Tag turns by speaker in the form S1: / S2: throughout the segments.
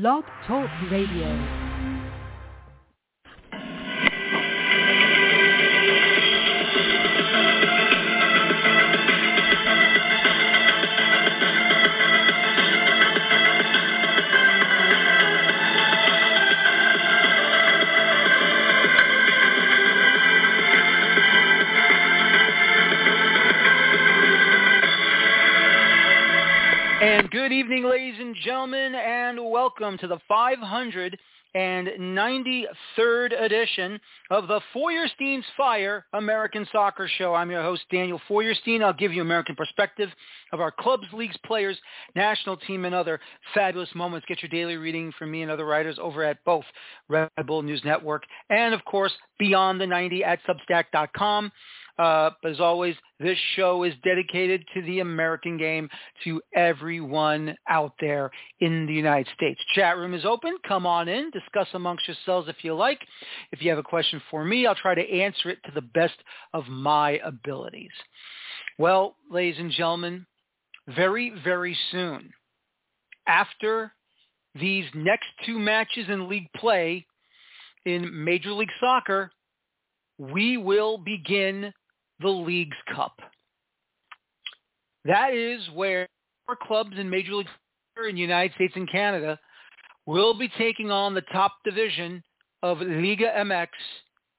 S1: Blog Talk Radio.
S2: Good evening, ladies and gentlemen, and welcome to the 593rd edition of the Feuerstein's Fire American Soccer Show. I'm your host, Daniel Feuerstein. I'll give you American perspective of our clubs, leagues, players, national team, and other fabulous moments. Get your daily reading from me and other writers over at both Red Bull News Network and, of course, Beyond the 90 at Substack.com. Uh, as always, this show is dedicated to the American game, to everyone out there in the United States. Chat room is open. Come on in. Discuss amongst yourselves if you like. If you have a question for me, I'll try to answer it to the best of my abilities. Well, ladies and gentlemen, very, very soon, after these next two matches in league play in Major League Soccer, we will begin the League's Cup. That is where our clubs in Major League in the United States and Canada will be taking on the top division of Liga MX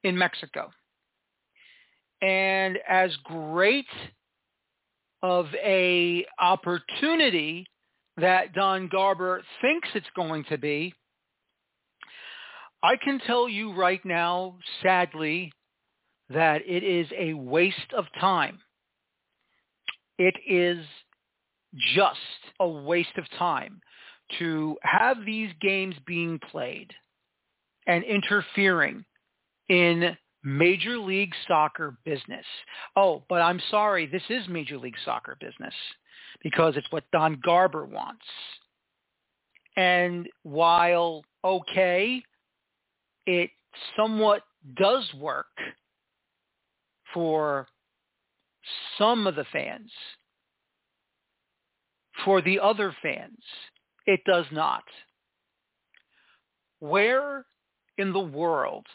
S2: in Mexico. And as great of a opportunity that Don Garber thinks it's going to be, I can tell you right now, sadly, that it is a waste of time. It is just a waste of time to have these games being played and interfering in Major League Soccer business. Oh, but I'm sorry, this is Major League Soccer business because it's what Don Garber wants. And while okay, it somewhat does work for some of the fans. For the other fans, it does not. Where in the world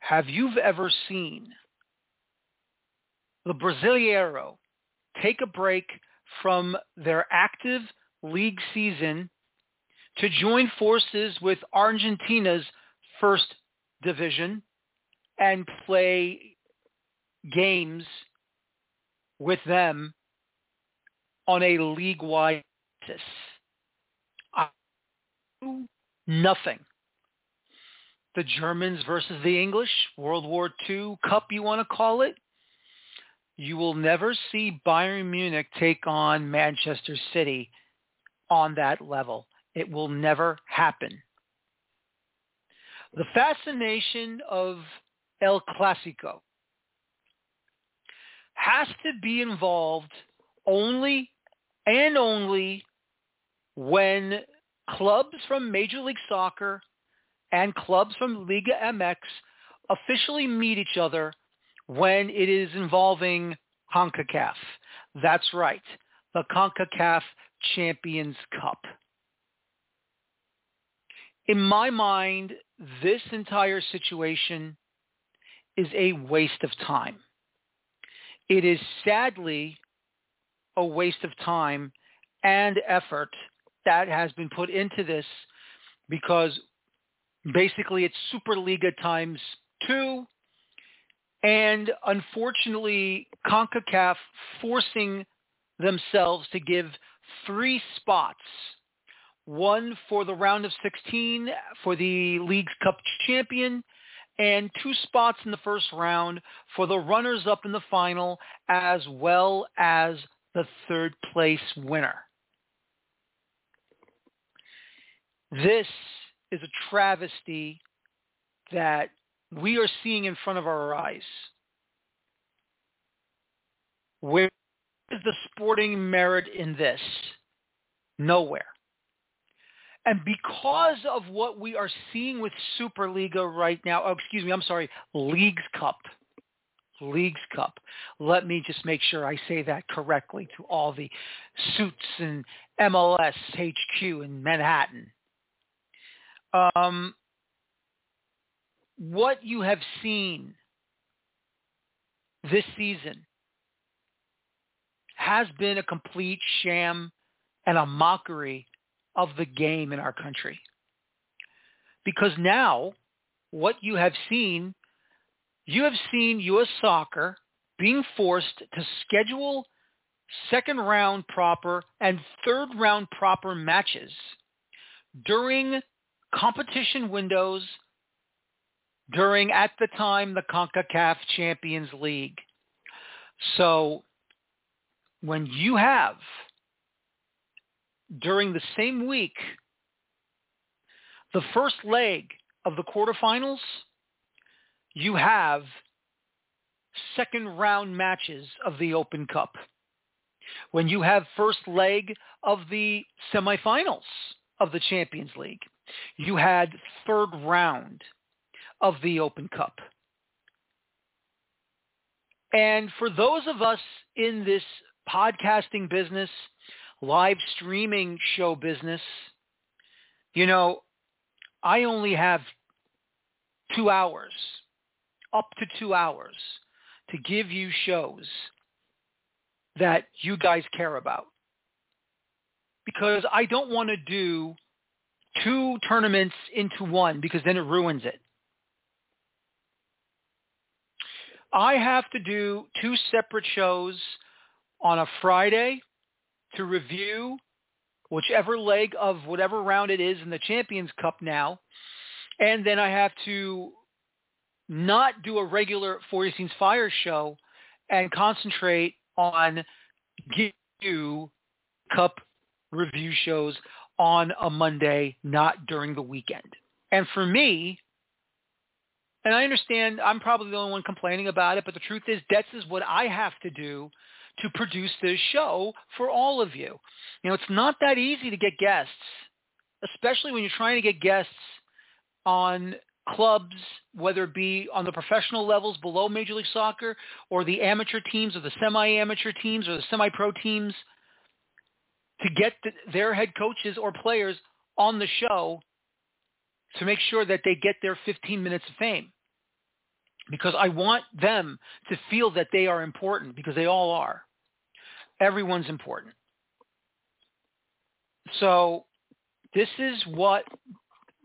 S2: have you ever seen the Brasileiro take a break from their active league season to join forces with Argentina's first division and play games with them on a league-wide basis. I nothing. The Germans versus the English, World War II Cup, you want to call it? You will never see Bayern Munich take on Manchester City on that level. It will never happen. The fascination of El Clasico has to be involved only and only when clubs from Major League Soccer and clubs from Liga MX officially meet each other when it is involving CONCACAF. That's right, the CONCACAF Champions Cup. In my mind, this entire situation is a waste of time. It is sadly a waste of time and effort that has been put into this because basically it's Superliga times two and unfortunately CONCACAF forcing themselves to give three spots, one for the round of 16 for the League's Cup champion and two spots in the first round for the runners-up in the final as well as the third place winner. This is a travesty that we are seeing in front of our eyes. Where is the sporting merit in this? Nowhere. And because of what we are seeing with Superliga right now, oh, excuse me, I'm sorry, Leagues Cup. Leagues Cup. Let me just make sure I say that correctly to all the suits and MLS HQ in Manhattan. um, what you have seen this season has been a complete sham and a mockery of the game in our country. Because now what you have seen, you have seen U.S. soccer being forced to schedule second round proper and third round proper matches during competition windows during, at the time, the CONCACAF Champions League. So when you have, during the same week, the first leg of the quarterfinals, you have second round matches of the Open Cup. When you have first leg of the semifinals of the Champions League, you had third round of the Open Cup. And for those of us in this podcasting business, live streaming show business, you know, I only have two hours, up to two hours, to give you shows that you guys care about. Because I don't want to do two tournaments into one because then it ruins it. I have to do two separate shows on a Friday to review whichever leg of whatever round it is in the Champions Cup now. And then I have to not do a regular Feuerstein's Fire show and concentrate on give you cup review shows on a Monday, not during the weekend. And for me, and I understand I'm probably the only one complaining about it, but the truth is this is what I have to do to produce this show for all of you. You know, it's not that easy to get guests, especially when you're trying to get guests on clubs, whether it be on the professional levels below Major League Soccer or the amateur teams or the semi-amateur teams or the semi-pro teams to get the, their head coaches or players on the show to make sure that they get their 15 minutes of fame because I want them to feel that they are important because they all are. Everyone's important. So this is what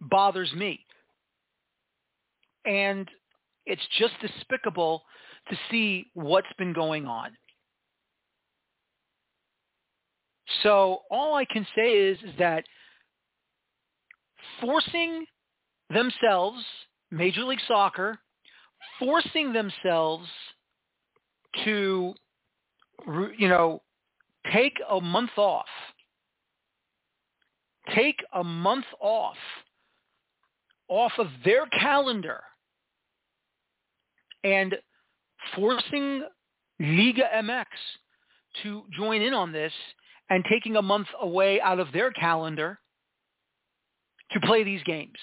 S2: bothers me. And it's just despicable to see what's been going on. So all I can say is, is that forcing themselves, Major League Soccer, forcing themselves to, you know, take a month off. Take a month off off of their calendar and forcing Liga MX to join in on this and taking a month away out of their calendar to play these games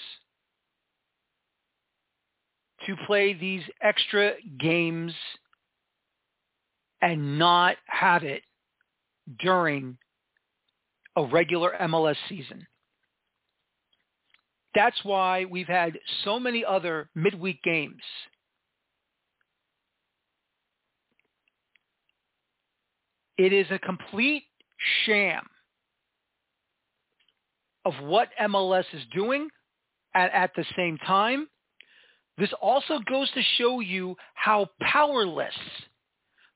S2: to play these extra games and not have it during a regular MLS season. That's why we've had so many other midweek games. It is a complete sham of what MLS is doing at, at the same time this also goes to show you how powerless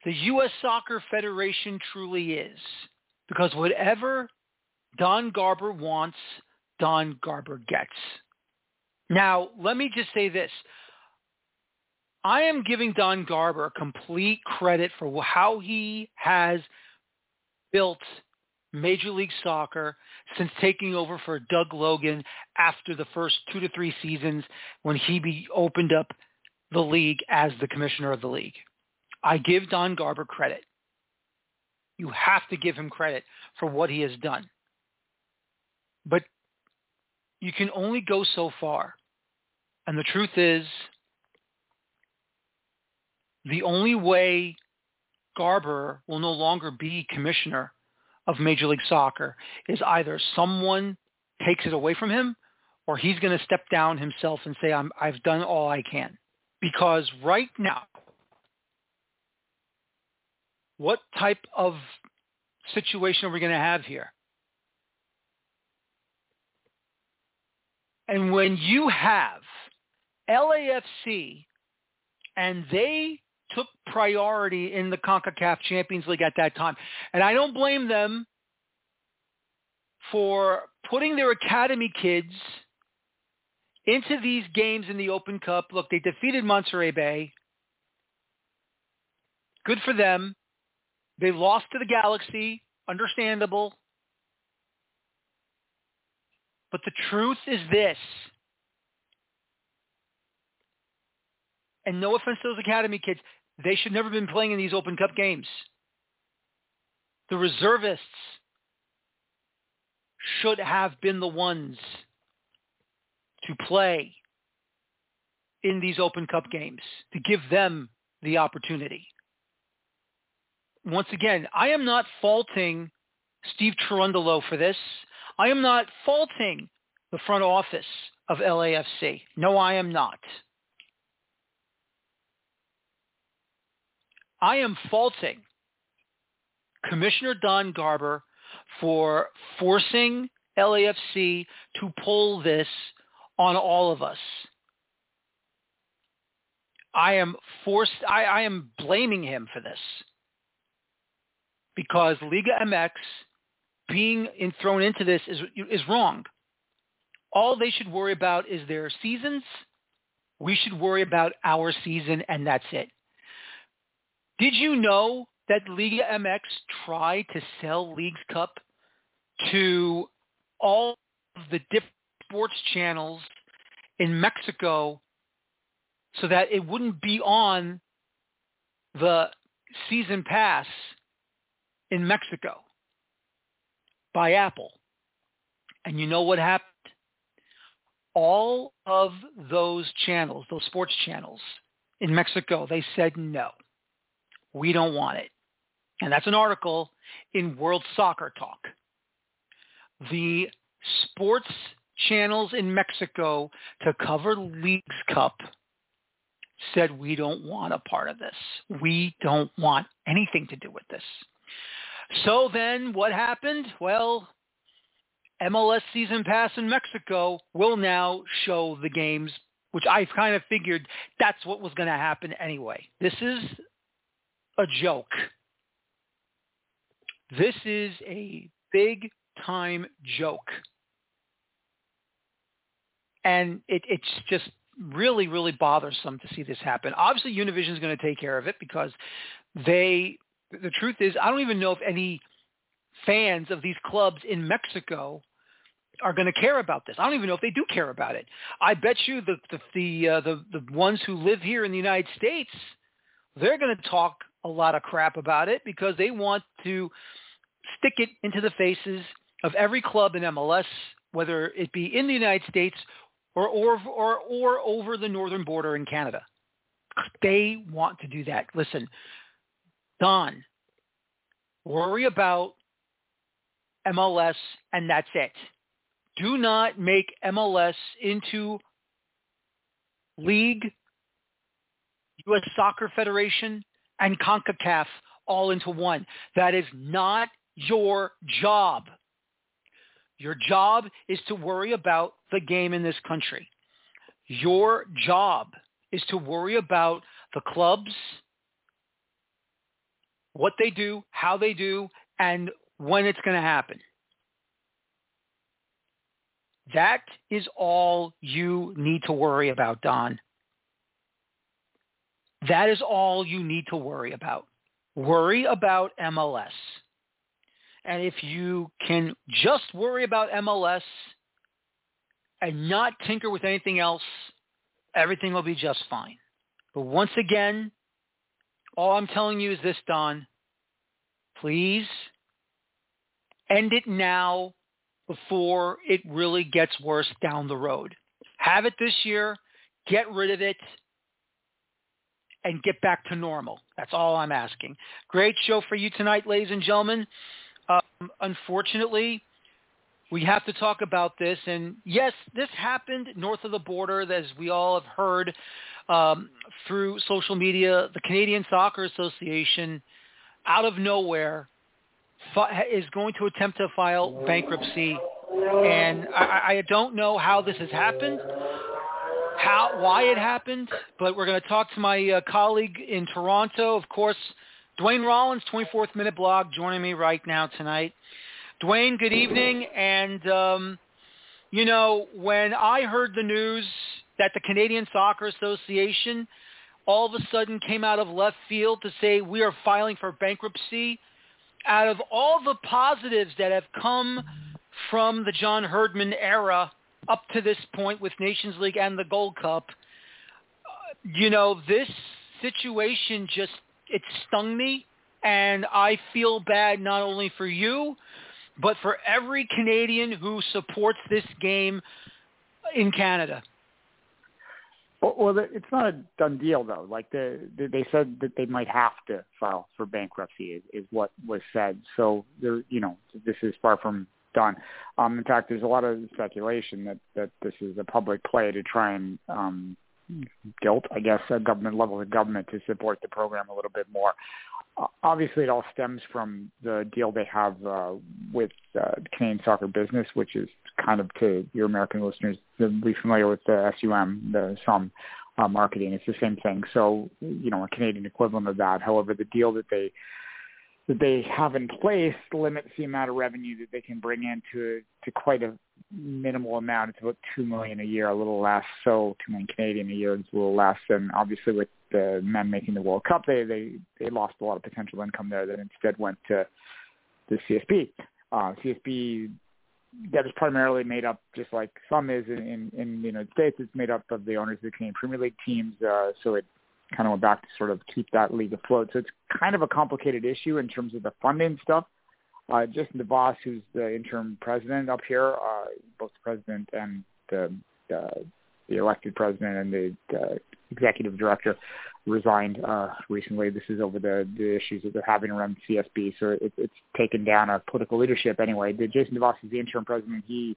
S2: the U.S. Soccer Federation truly is. Because whatever Don Garber wants, Don Garber gets. Now, let me just say this. I am giving Don Garber complete credit for how he has built Major League Soccer since taking over for Doug Logan after the first two to three seasons when he opened up the league as the commissioner of the league. I give Don Garber credit. You have to give him credit for what he has done. But you can only go so far. And the truth is, the only way Garber will no longer be commissioner of Major League Soccer is either someone takes it away from him or he's going to step down himself and say, I'm, I've done all I can. Because right now, what type of situation are we going to have here? And when you have LAFC and they took priority in the CONCACAF Champions League at that time, and I don't blame them for putting their academy kids into these games in the Open Cup. Look, they defeated Monterey Bay. Good for them. They lost to the Galaxy. Understandable. But the truth is this. And no offense to those academy kids, they should never have been playing in these Open Cup games. The reservists should have been the ones to play in these Open Cup games, to give them the opportunity. Once again, I am not faulting Steve Cherundolo for this. I am not faulting the front office of LAFC. No, I am not. I am faulting Commissioner Don Garber for forcing LAFC to pull this on all of us. I am forced, I, I am blaming him for this because Liga MX being in, thrown into this is, is wrong. All they should worry about is their seasons. We should worry about our season, and that's it. Did you know that Liga MX tried to sell Leagues Cup to all of the different sports channels in Mexico so that it wouldn't be on the season pass in Mexico by Apple. And you know what happened? All of those channels, those sports channels in Mexico, they said no. We don't want it. And that's an article in World Soccer Talk. The sports channels in Mexico to cover Leagues Cup said we don't want a part of this. We don't want anything to do with this. So then what happened? Well, MLS season pass in Mexico will now show the games, which I kind of figured that's what was going to happen anyway. This is a joke. This is a big time joke. And it, it's just really, really bothersome to see this happen. Obviously, Univision is going to take care of it because they the truth is, I don't even know if any fans of these clubs in Mexico are going to care about this. I don't even know if they do care about it. I bet you the the the uh, the, the ones who live here in the United States, they're going to talk a lot of crap about it because they want to stick it into the faces of every club in MLS, whether it be in the United States or or or, or over the northern border in Canada. They want to do that. Listen, Don, worry about MLS and that's it. Do not make MLS into league, U.S. Soccer Federation, and CONCACAF all into one. That is not your job. Your job is to worry about the game in this country. Your job is to worry about the clubs what they do, how they do, and when it's going to happen. That is all you need to worry about, Don. That is all you need to worry about. Worry about MLS. And if you can just worry about MLS and not tinker with anything else, everything will be just fine. But once again, all I'm telling you is this, Don. Please end it now before it really gets worse down the road. Have it this year, get rid of it, and get back to normal. That's all I'm asking. Great show for you tonight, ladies and gentlemen. Um, unfortunately, we have to talk about this. And yes, this happened north of the border, as we all have heard um, through social media. The Canadian Soccer Association, out of nowhere, is going to attempt to file bankruptcy. And I, I don't know how this has happened, how why it happened, but we're going to talk to my uh, colleague in Toronto, of course, Duane Rollins, 24th Minute Blog, joining me right now tonight. Duane, good evening. And, um, you know, when I heard the news that the Canadian Soccer Association all of a sudden came out of left field to say we are filing for bankruptcy, out of all the positives that have come from the John Herdman era up to this point with Nations League and the Gold Cup, uh, you know, this situation just, it stung me. And I feel bad not only for you, but for every Canadian who supports this game in Canada.
S3: Well, it's not a done deal though. Like the, they said that they might have to file for bankruptcy is, is what was said. So there, you know, this is far from done. Um, in fact, there's a lot of speculation that that this is a public play to try and um, guilt, I guess, a government level of government to support the program a little bit more obviously it all stems from the deal they have uh, with uh, Canadian Soccer Business, which is kind of to your American listeners they'll be familiar with the SUM, the SUM uh, marketing. It's the same thing. So you know a Canadian equivalent of that. However, the deal that they that they have in place limits the amount of revenue that they can bring in to to quite a minimal amount. It's about two million a year, a little less. So two million Canadian a year is a little less. And obviously, with the men making the World Cup, they they they lost a lot of potential income there that instead went to the CSB. Uh, CSB that is primarily made up, just like SUM is in, in, in the United States, it's made up of the owners of the Canadian Premier League teams. Uh, so it kind of went back to sort of keep that league afloat. So it's kind of a complicated issue in terms of the funding stuff. Uh, Jason DeVos, who's the interim president up here, uh, both the president and the, the elected president and the uh, executive director, resigned uh, recently. This is over the, the issues that they're having around CSB. So it, it's taken down a political leadership anyway. The Jason DeVos is the interim president. He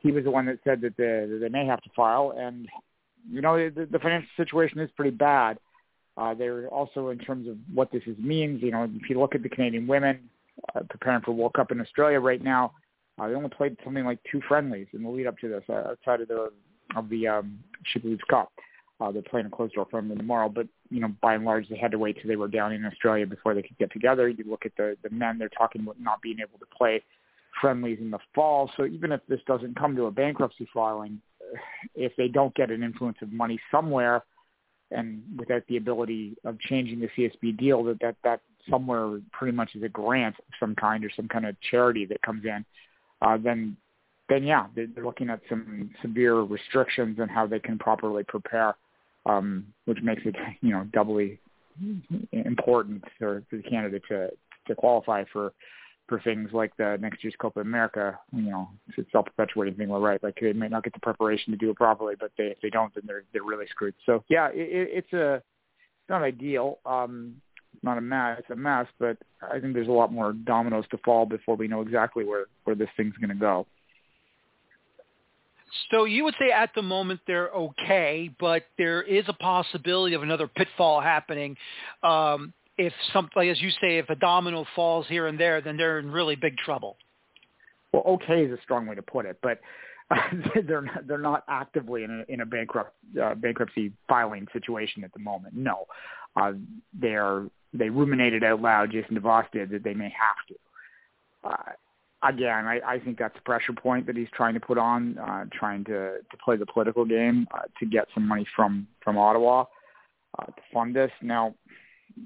S3: he was the one that said that, the, that they may have to file, and you know the, the financial situation is pretty bad. Uh, they're also in terms of what this is means. You know, if you look at the Canadian women uh, preparing for World Cup in Australia right now, uh, they only played something like two friendlies in the lead up to this uh, outside of the of the um, She Believes Cup. Uh, they're playing a closed door friendly tomorrow, but you know, by and large, they had to wait till they were down in Australia before they could get together. You look at the the men; they're talking about not being able to play friendlies in the fall. So even if this doesn't come to a bankruptcy filing, if they don't get an influence of money somewhere, and without the ability of changing the CSB deal, that that that somewhere pretty much is a grant of some kind or some kind of charity that comes in, uh, then then yeah, they're looking at some severe restrictions on how they can properly prepare, um, which makes it you know doubly important for, for the candidate to to qualify for for things like the next year's Copa America, you know, it's self-perpetuating thing. We're right. Like they might not get the preparation to do it properly, but they, if they don't, then they're they're really screwed. So yeah, it, it's a it's not ideal. Um, not a mess. It's a mess, but I think there's a lot more dominoes to fall before we know exactly where where this thing's going to go.
S2: So you would say at the moment they're okay, but there is a possibility of another pitfall happening. Um, if something, as you say, if a domino falls here and there, then they're in really big trouble.
S3: Well, okay is a strong way to put it, but uh, they're not, they're not actively in a, in a bankrupt uh, bankruptcy filing situation at the moment. No, uh, they are they ruminated out loud. Jason DeVos did that they may have to. Uh, again, I, I think that's a pressure point that he's trying to put on, uh, trying to to play the political game uh, to get some money from from Ottawa uh, to fund this. Now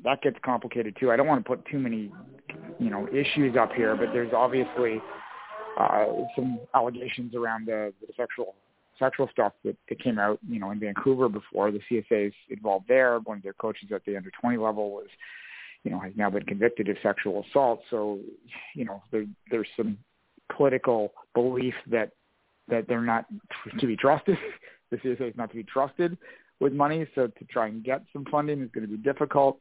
S3: that gets complicated too. I don't want to put too many, you know, issues up here, but there's obviously uh, some allegations around the, the sexual sexual stuff that, that came out, you know, in Vancouver before the CSA's involved there. One of their coaches at the under 20 level was, you know, has now been convicted of sexual assault. So, you know, there, there's some political belief that that they're not to be trusted. the CSA is not to be trusted with money. So to try and get some funding is going to be difficult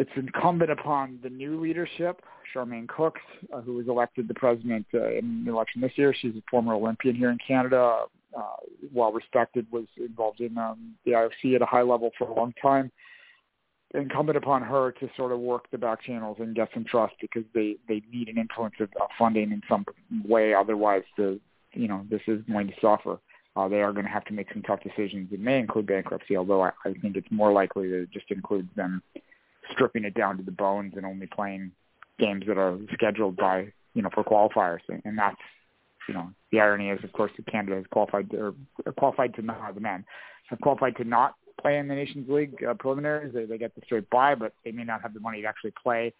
S3: it's incumbent upon the new leadership, Charmaine Crooks, uh, who was elected the president uh, in the election this year. She's a former Olympian here in Canada, uh, well respected, was involved in um, the IOC at a high level for a long time. Incumbent upon her to sort of work the back channels and get some trust because they they need an influence of funding in some way. Otherwise, the you know this is going to suffer. Uh, they are going to have to make some tough decisions. It may include bankruptcy, although I, I think it's more likely it just includes them stripping it down to the bones and only playing games that are scheduled by you know for qualifiers, and that's you know the irony is of course that Canada has qualified or qualified to not the men have qualified to not play in the Nations League uh, preliminaries. They, they get the straight buy, but they may not have the money to actually play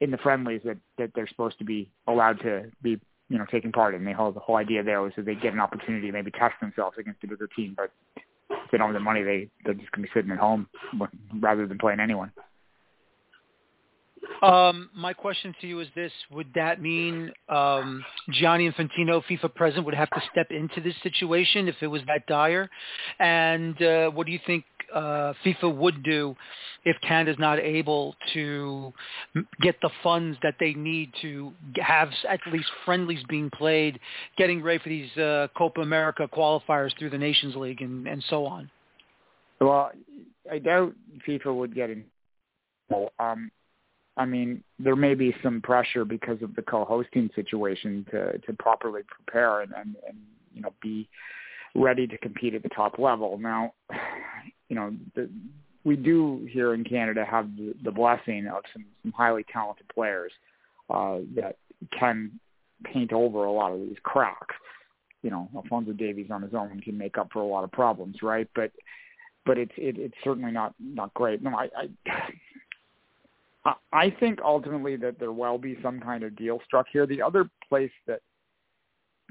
S3: in the friendlies that that they're supposed to be allowed to be you know taking part in. The whole the whole idea there was that they get an opportunity to maybe test themselves against a bigger team, but if they don't have the money, they they're just to be sitting at home rather than playing anyone.
S2: Um, my question to you is this: Would that mean um, Gianni Infantino, FIFA president, would have to step into this situation if it was that dire? And uh, what do you think uh, FIFA would do if Canada's not able to get the funds that they need to have at least friendlies being played, getting ready for these uh, Copa America qualifiers through the Nations League and, and so on?
S3: Well, I doubt FIFA would get in. Um, I mean, there may be some pressure because of the co-hosting situation to to properly prepare and and, and you know be ready to compete at the top level. Now, you know, the, we do here in Canada have the, the blessing of some, some highly talented players uh, that can paint over a lot of these cracks. You know, Alfonso Davies on his own can make up for a lot of problems, right? But but it's it, it's certainly not not great. No, I, I I think ultimately that there will be some kind of deal struck here. The other place that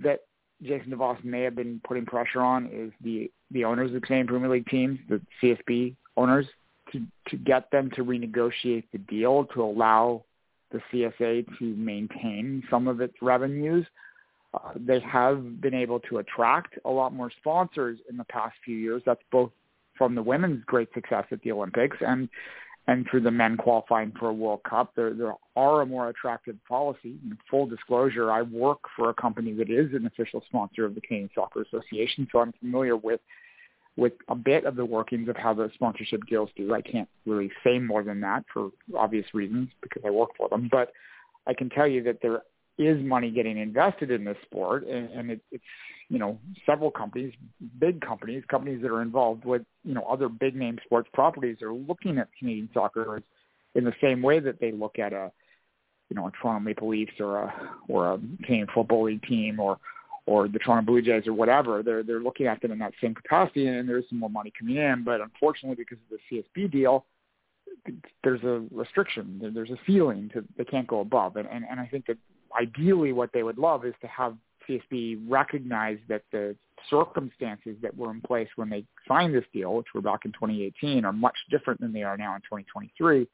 S3: that Jason DeVos may have been putting pressure on is the the owners of the Canadian Premier League teams, the CSB owners, to to get them to renegotiate the deal to allow the CSA to maintain some of its revenues. Uh, they have been able to attract a lot more sponsors in the past few years. That's both from the women's great success at the Olympics and and through the men qualifying for a World Cup. There, there are a more attractive policy. In full disclosure, I work for a company that is an official sponsor of the Canadian Soccer Association, so I'm familiar with with a bit of the workings of how the sponsorship deals do. I can't really say more than that for obvious reasons because I work for them, but I can tell you that there is money getting invested in this sport, and, and it, it's you know several companies, big companies, companies that are involved with you know other big name sports properties are looking at Canadian soccer in the same way that they look at a you know a Toronto Maple Leafs or a or a Canadian Football League team or or the Toronto Blue Jays or whatever. They're they're looking at them in that same capacity, and there's some more money coming in. But unfortunately, because of the CSB deal, there's a restriction. There's a ceiling to they can't go above, and and, and I think that ideally what they would love is to have CSB recognized that the circumstances that were in place when they signed this deal, which were back in 2018, are much different than they are now in 2023.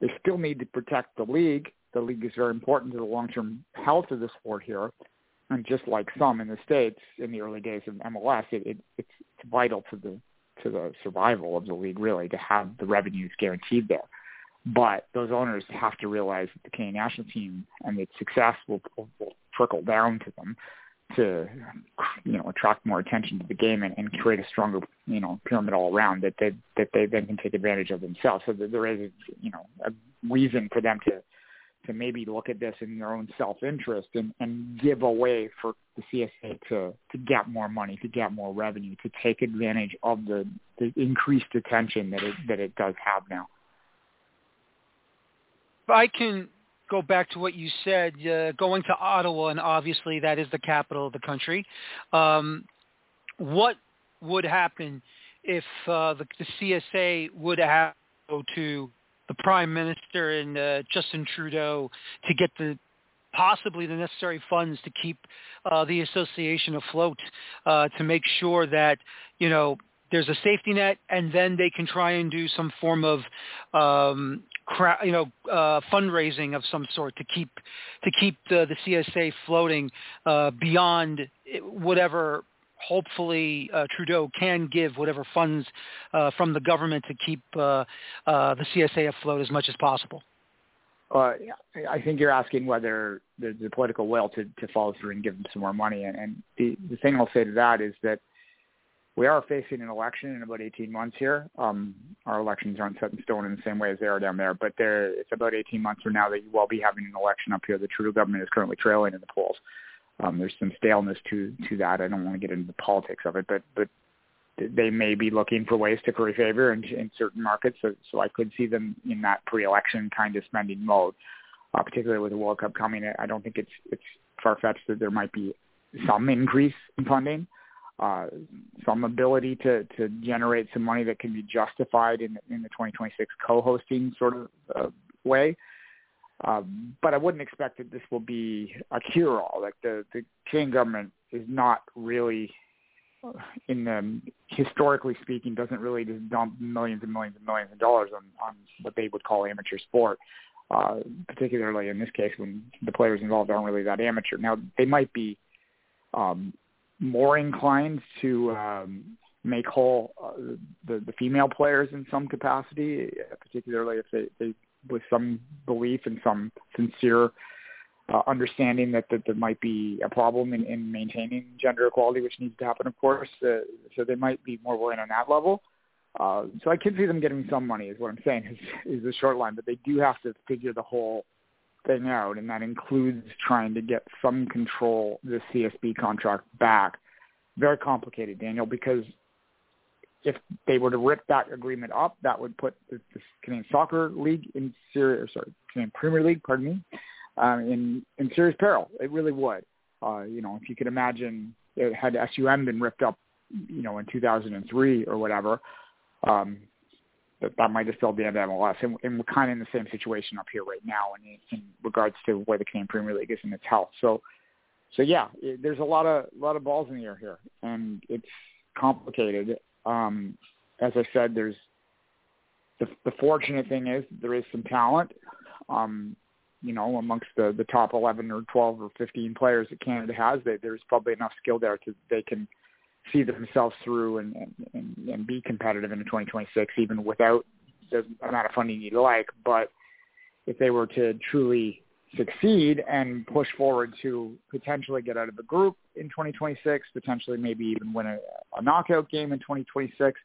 S3: They still need to protect the league. The league is very important to the long-term health of the sport here. And just like SUM in the states in the early days of MLS, it, it, it's, it's vital to the to the survival of the league really to have the revenues guaranteed there. But those owners have to realize that the Canadian national team and its success will, will, trickle down to them to you know attract more attention to the game and, and create a stronger you know pyramid all around that they that they then can take advantage of themselves. So there is you know a reason for them to to maybe look at this in their own self-interest and, and give away for the CSA to, to get more money, to get more revenue, to take advantage of the, the increased attention that it, that it does have now.
S2: I can go back to what you said, uh, going to Ottawa, and obviously that is the capital of the country. Um, what would happen if uh, the, the CSA would have to go to the Prime Minister and uh, Justin Trudeau to get the possibly the necessary funds to keep uh, the association afloat, uh, to make sure that you know there's a safety net, and then they can try and do some form of um, cra- you know uh, fundraising of some sort to keep to keep the, the CSA floating uh, beyond whatever hopefully uh, Trudeau can give whatever funds uh, from the government to keep uh, uh, the CSA afloat as much as possible.
S3: Uh, I think you're asking whether there's the political will to, to follow through and give them some more money. And, and the, the thing I'll say to that is that we are facing an election in about 18 months here. Um, our elections aren't set in stone in the same way as they are down there, but there, it's about 18 months from now that you will be having an election up here. The Trudeau government is currently trailing in the polls. Um, there's some staleness to to that. I don't want to get into the politics of it, but but they may be looking for ways to curry favor in, in certain markets. So, so I could see them in that pre-election kind of spending mode, uh, particularly with the World Cup coming. I don't think it's it's far-fetched that there might be some increase in funding, some ability to to generate some money that can be justified in in the 2026 co-hosting sort of uh, way. Um, but I wouldn't expect that this will be a cure-all. Like the the Canadian government is not really, uh, in the historically speaking, doesn't really just dump millions and millions and millions of dollars on on what they would call amateur sport. Uh, particularly in this case, when the players involved aren't really that amateur. Now they might be um, more inclined to um, make whole uh, the the female players in some capacity, particularly if they they with some belief and some sincere uh, understanding that, that there might be a problem in, in maintaining gender equality, which needs to happen, of course. Uh, so they might be more willing on that level. Uh, so I can see them getting some money, is what I'm saying, is, is the short line. But they do have to figure the whole thing out, and that includes trying to get some control the CSB contract back. Very complicated, Daniel, because if they were to rip that agreement up, that would put the, the Canadian Soccer League in serious, sorry, Canadian Premier League, pardon me, um, in in serious peril. It really would. Uh, you know, if you could imagine, it had SUM been ripped up, you know, in 2003 or whatever, um, that might have filled the end of MLS. And, and we're kind of in the same situation up here right now in, in regards to where the Canadian Premier League is in its health. So, so yeah, it, there's a lot of lot of balls in the air here, and it's complicated. Um, as I said, there's the, the fortunate thing is there is some talent, um, you know, amongst the, the top 11 or 12 or 15 players that Canada has. They, there's probably enough skill there to they can see themselves through and, and, and be competitive in 2026, even without the amount of funding you'd like. But if they were to truly succeed and push forward to potentially get out of the group in 2026, potentially maybe even win a, a knockout game in 2026,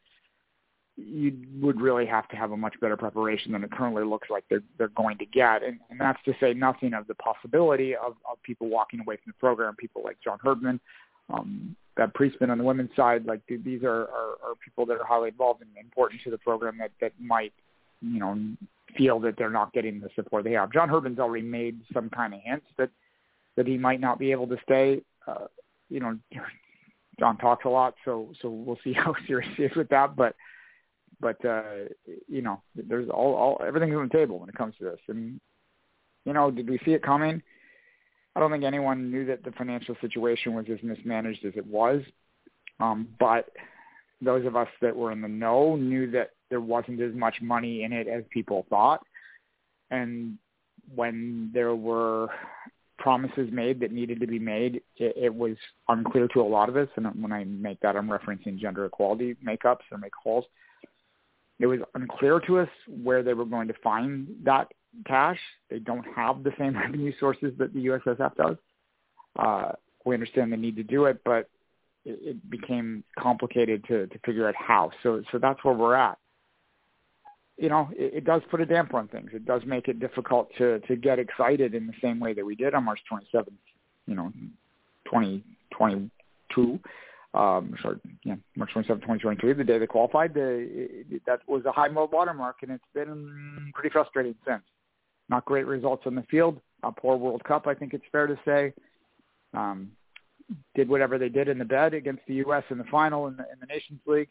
S3: you would really have to have a much better preparation than it currently looks like they're they're going to get, and, and that's to say nothing of the possibility of, of people walking away from the program. People like John Herdman, um, Bev Priestman on the women's side, like these are, are, are people that are highly involved and important to the program that that might, you know, feel that they're not getting the support they have. John Herdman's already made some kind of hints that that he might not be able to stay. Uh, you know, John talks a lot, so so we'll see how serious he is with that. But but uh, you know, there's all all everything's on the table when it comes to this. And you know, did we see it coming? I don't think anyone knew that the financial situation was as mismanaged as it was. Um, but those of us that were in the know knew that there wasn't as much money in it as people thought. And when there were promises made that needed to be made, it, it was unclear to a lot of us. And when I make that, I'm referencing gender equality makeups or make holes. It was unclear to us where they were going to find that cash. They don't have the same revenue sources that the USSF does. Uh, we understand the need to do it, but it, it became complicated to, to figure out how. So, so that's where we're at you know, it, it does put a damper on things. It does make it difficult to to get excited in the same way that we did on March 27th, you know, 2022. Um, sorry, yeah, March 27th, 2023, the day they qualified. The, it, that was a high watermark, and it's been pretty frustrating since. Not great results on the field. A poor World Cup, I think it's fair to say. Um, did whatever they did in the bed against the U.S. in the final in the, in the Nations League.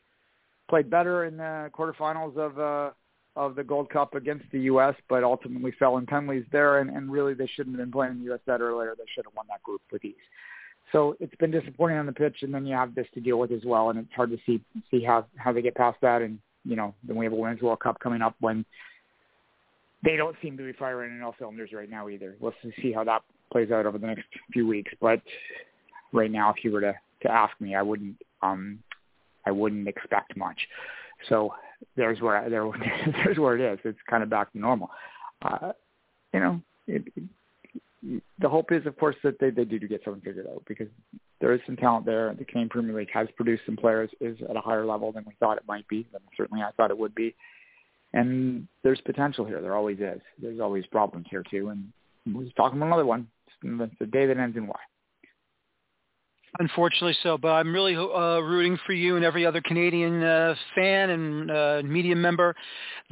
S3: Played better in the quarterfinals of uh, of the Gold Cup against the U.S., but ultimately fell in penalties there, and, and really they shouldn't have been playing the U.S. that earlier. They should have won that group with ease. So it's been disappointing on the pitch, and then you have this to deal with as well, and it's hard to see see how how they get past that. And you know, then we have a Women's World Cup coming up when they don't seem to be firing in all cylinders right now either. We'll see how that plays out over the next few weeks. But right now, if you were to to ask me, I wouldn't um, I wouldn't expect much. So there's where there there's where it is. It's kind of back to normal. Uh, you know, it, it, the hope is, of course, that they, they do get something figured out because there is some talent there. The Canadian Premier League has produced some players is at a higher level than we thought it might be. Than certainly, I thought it would be. And there's potential here. There always is. There's always problems here too. And we're talking about another one. It's the day that ends in Y.
S2: Unfortunately so, but I'm really uh, rooting for you and every other Canadian uh, fan and uh, media member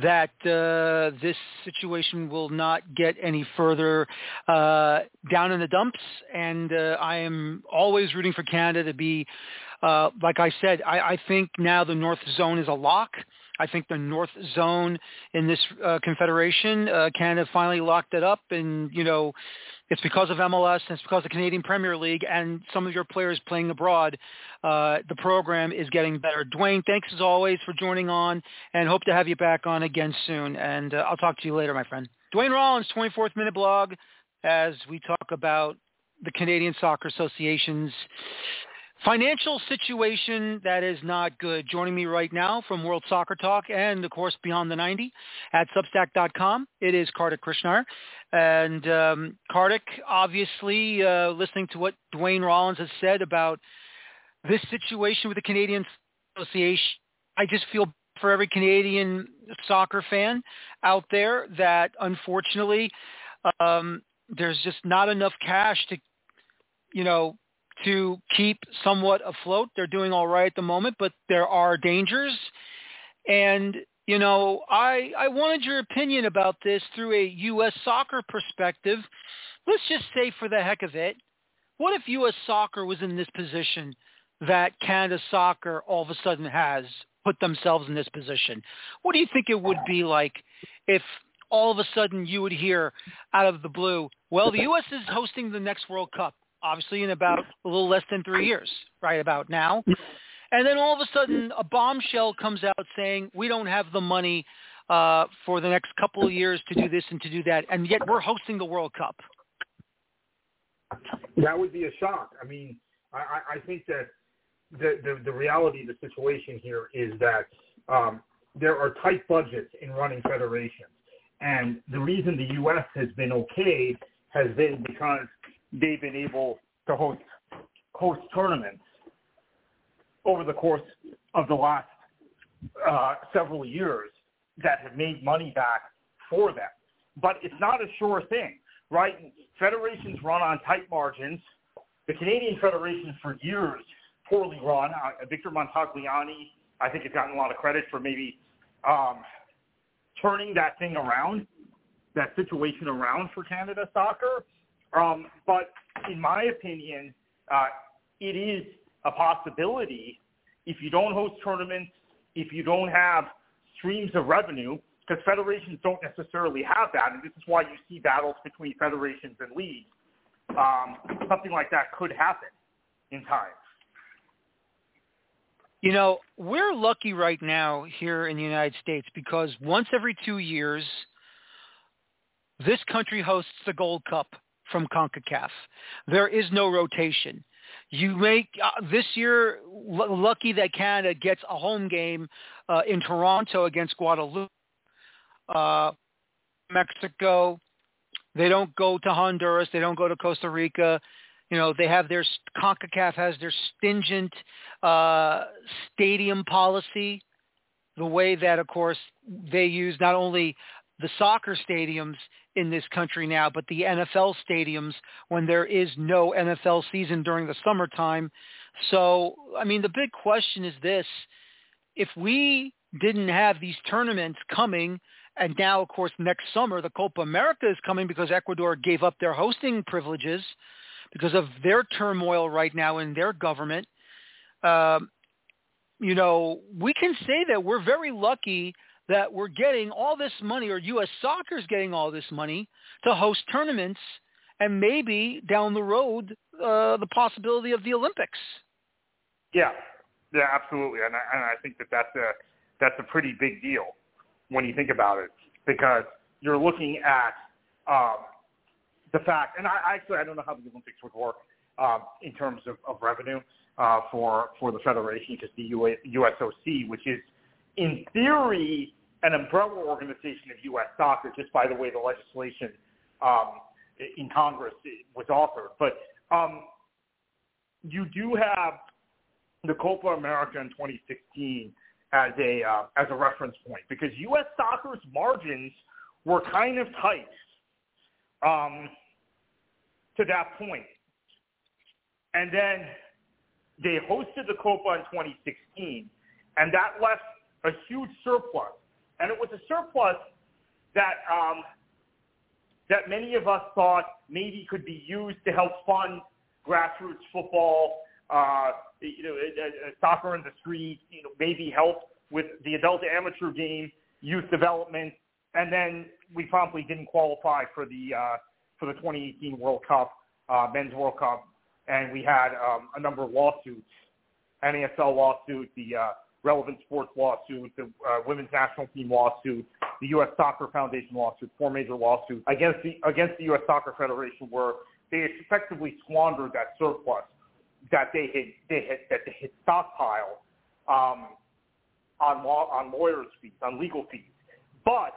S2: that uh, this situation will not get any further uh, down in the dumps. And uh, I am always rooting for Canada to be, like I said, I, I think now the North Zone is a lock. I think the North Zone in this uh, confederation, uh, Canada finally locked it up, and you know, it's because of MLS and it's because of the Canadian Premier League and some of your players playing abroad. Uh, the program is getting better. Duane, thanks as always for joining on, and hope to have you back on again soon. And uh, I'll talk to you later, my friend. Duane Rollins, 24th Minute Blog, as we talk about the Canadian Soccer Association's Financial situation that is not good. Joining me right now from World Soccer Talk and, of course, Beyond the 90 at Substack.com, it is Kartik Krishnaiyer. And um, Kartik, obviously, uh, listening to what Duane Rollins has said about this situation with the Canadian Association, I just feel for every Canadian soccer fan out there that, unfortunately, um, there's just not enough cash to, you know, to keep somewhat afloat. They're doing all right at the moment, but there are dangers. And, you know, I, I wanted your opinion about this through a U.S. soccer perspective. Let's just say for the heck of it, what if U.S. soccer was in this position that Canada soccer all of a sudden has put themselves in this position? What do you think it would be like if all of a sudden you would hear out of the blue, well, the U.S. is hosting the next World Cup obviously in about a little less than three years, right about now. And then all of a sudden, a bombshell comes out saying we don't have the money uh, for the next couple of years to do this and to do that, and yet we're hosting the World Cup.
S4: That would be a shock. I mean, I, I think that the, the the reality of the situation here is that um, there are tight budgets in running federations, and the reason the U.S. has been okay has been because they've been able to host host tournaments over the course of the last uh, several years that have made money back for them. But it's not a sure thing, right? Federations run on tight margins. The Canadian Federation for years poorly run. Uh, Victor Montagliani, I think, has gotten a lot of credit for maybe um, turning that thing around, that situation around for Canada soccer. Um, but in my opinion, uh, it is a possibility if you don't host tournaments, if you don't have streams of revenue, because federations don't necessarily have that, and this is why you see battles between federations and leagues. Um, something like that could happen in time.
S2: You know, we're lucky right now here in the United States because once every two years, this country hosts the Gold Cup from CONCACAF. There is no rotation. You make uh, this year l- lucky that Canada gets a home game uh, in Toronto against Guadeloupe. Uh, Mexico, they don't go to Honduras. They don't go to Costa Rica. You know, they have their CONCACAF has their stingent uh, stadium policy, the way that, of course, they use not only the soccer stadiums in this country now, but the NFL stadiums when there is no NFL season during the summertime. So, I mean, the big question is this. If we didn't have these tournaments coming, and now, of course, next summer, the Copa America is coming because Ecuador gave up their hosting privileges because of their turmoil right now in their government. Um, you know, we can say that we're very lucky – that we're getting all this money, or U.S. Soccer is getting all this money to host tournaments, and maybe down the road uh, the possibility of the Olympics.
S4: Yeah, yeah, absolutely, and I, and I think that that's a that's a pretty big deal when you think about it, because you're looking at um, the fact, and I actually I don't know how the Olympics would work um, in terms of, of revenue, uh, for for the federation, just the USOC, which is in theory an umbrella organization of U.S. soccer, just by the way the legislation um, in Congress was authored. But um, you do have the Copa America in 2016 as a uh, as a reference point because U.S. soccer's margins were kind of tight um, to that point, and then they hosted the Copa in 2016, and that left a huge surplus, and it was a surplus that um, that many of us thought maybe could be used to help fund grassroots football, uh, you know, uh, uh, soccer in the street, you know, maybe help with the adult amateur game, youth development, and then we promptly didn't qualify for the uh, for the 2018 World Cup, uh, Men's World Cup, and we had um, a number of lawsuits, NASL lawsuit, the uh, Relevant Sports lawsuit, the uh, Women's National Team lawsuit, the U.S. Soccer Foundation lawsuit, four major lawsuits against the against the U.S. Soccer Federation, where they effectively squandered that surplus that they had they had that they had stockpiled um, on law on lawyers' fees, on legal fees, but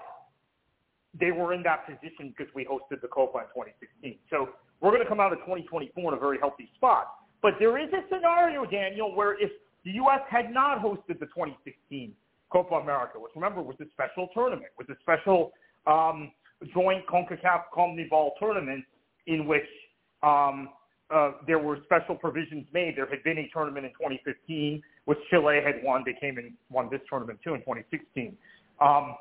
S4: they were in that position because we hosted the Copa in 2016. So we're going to come out of 2024 in a very healthy spot. But there is a scenario, Daniel, where if the U.S. had not hosted the 2016 Copa America, which remember was a special tournament, was a special um, joint CONCACAF CONMEBOL tournament in which um, uh, there were special provisions made. There had been a tournament in 2015, which Chile had won. They came and won this tournament too in 2016. Um,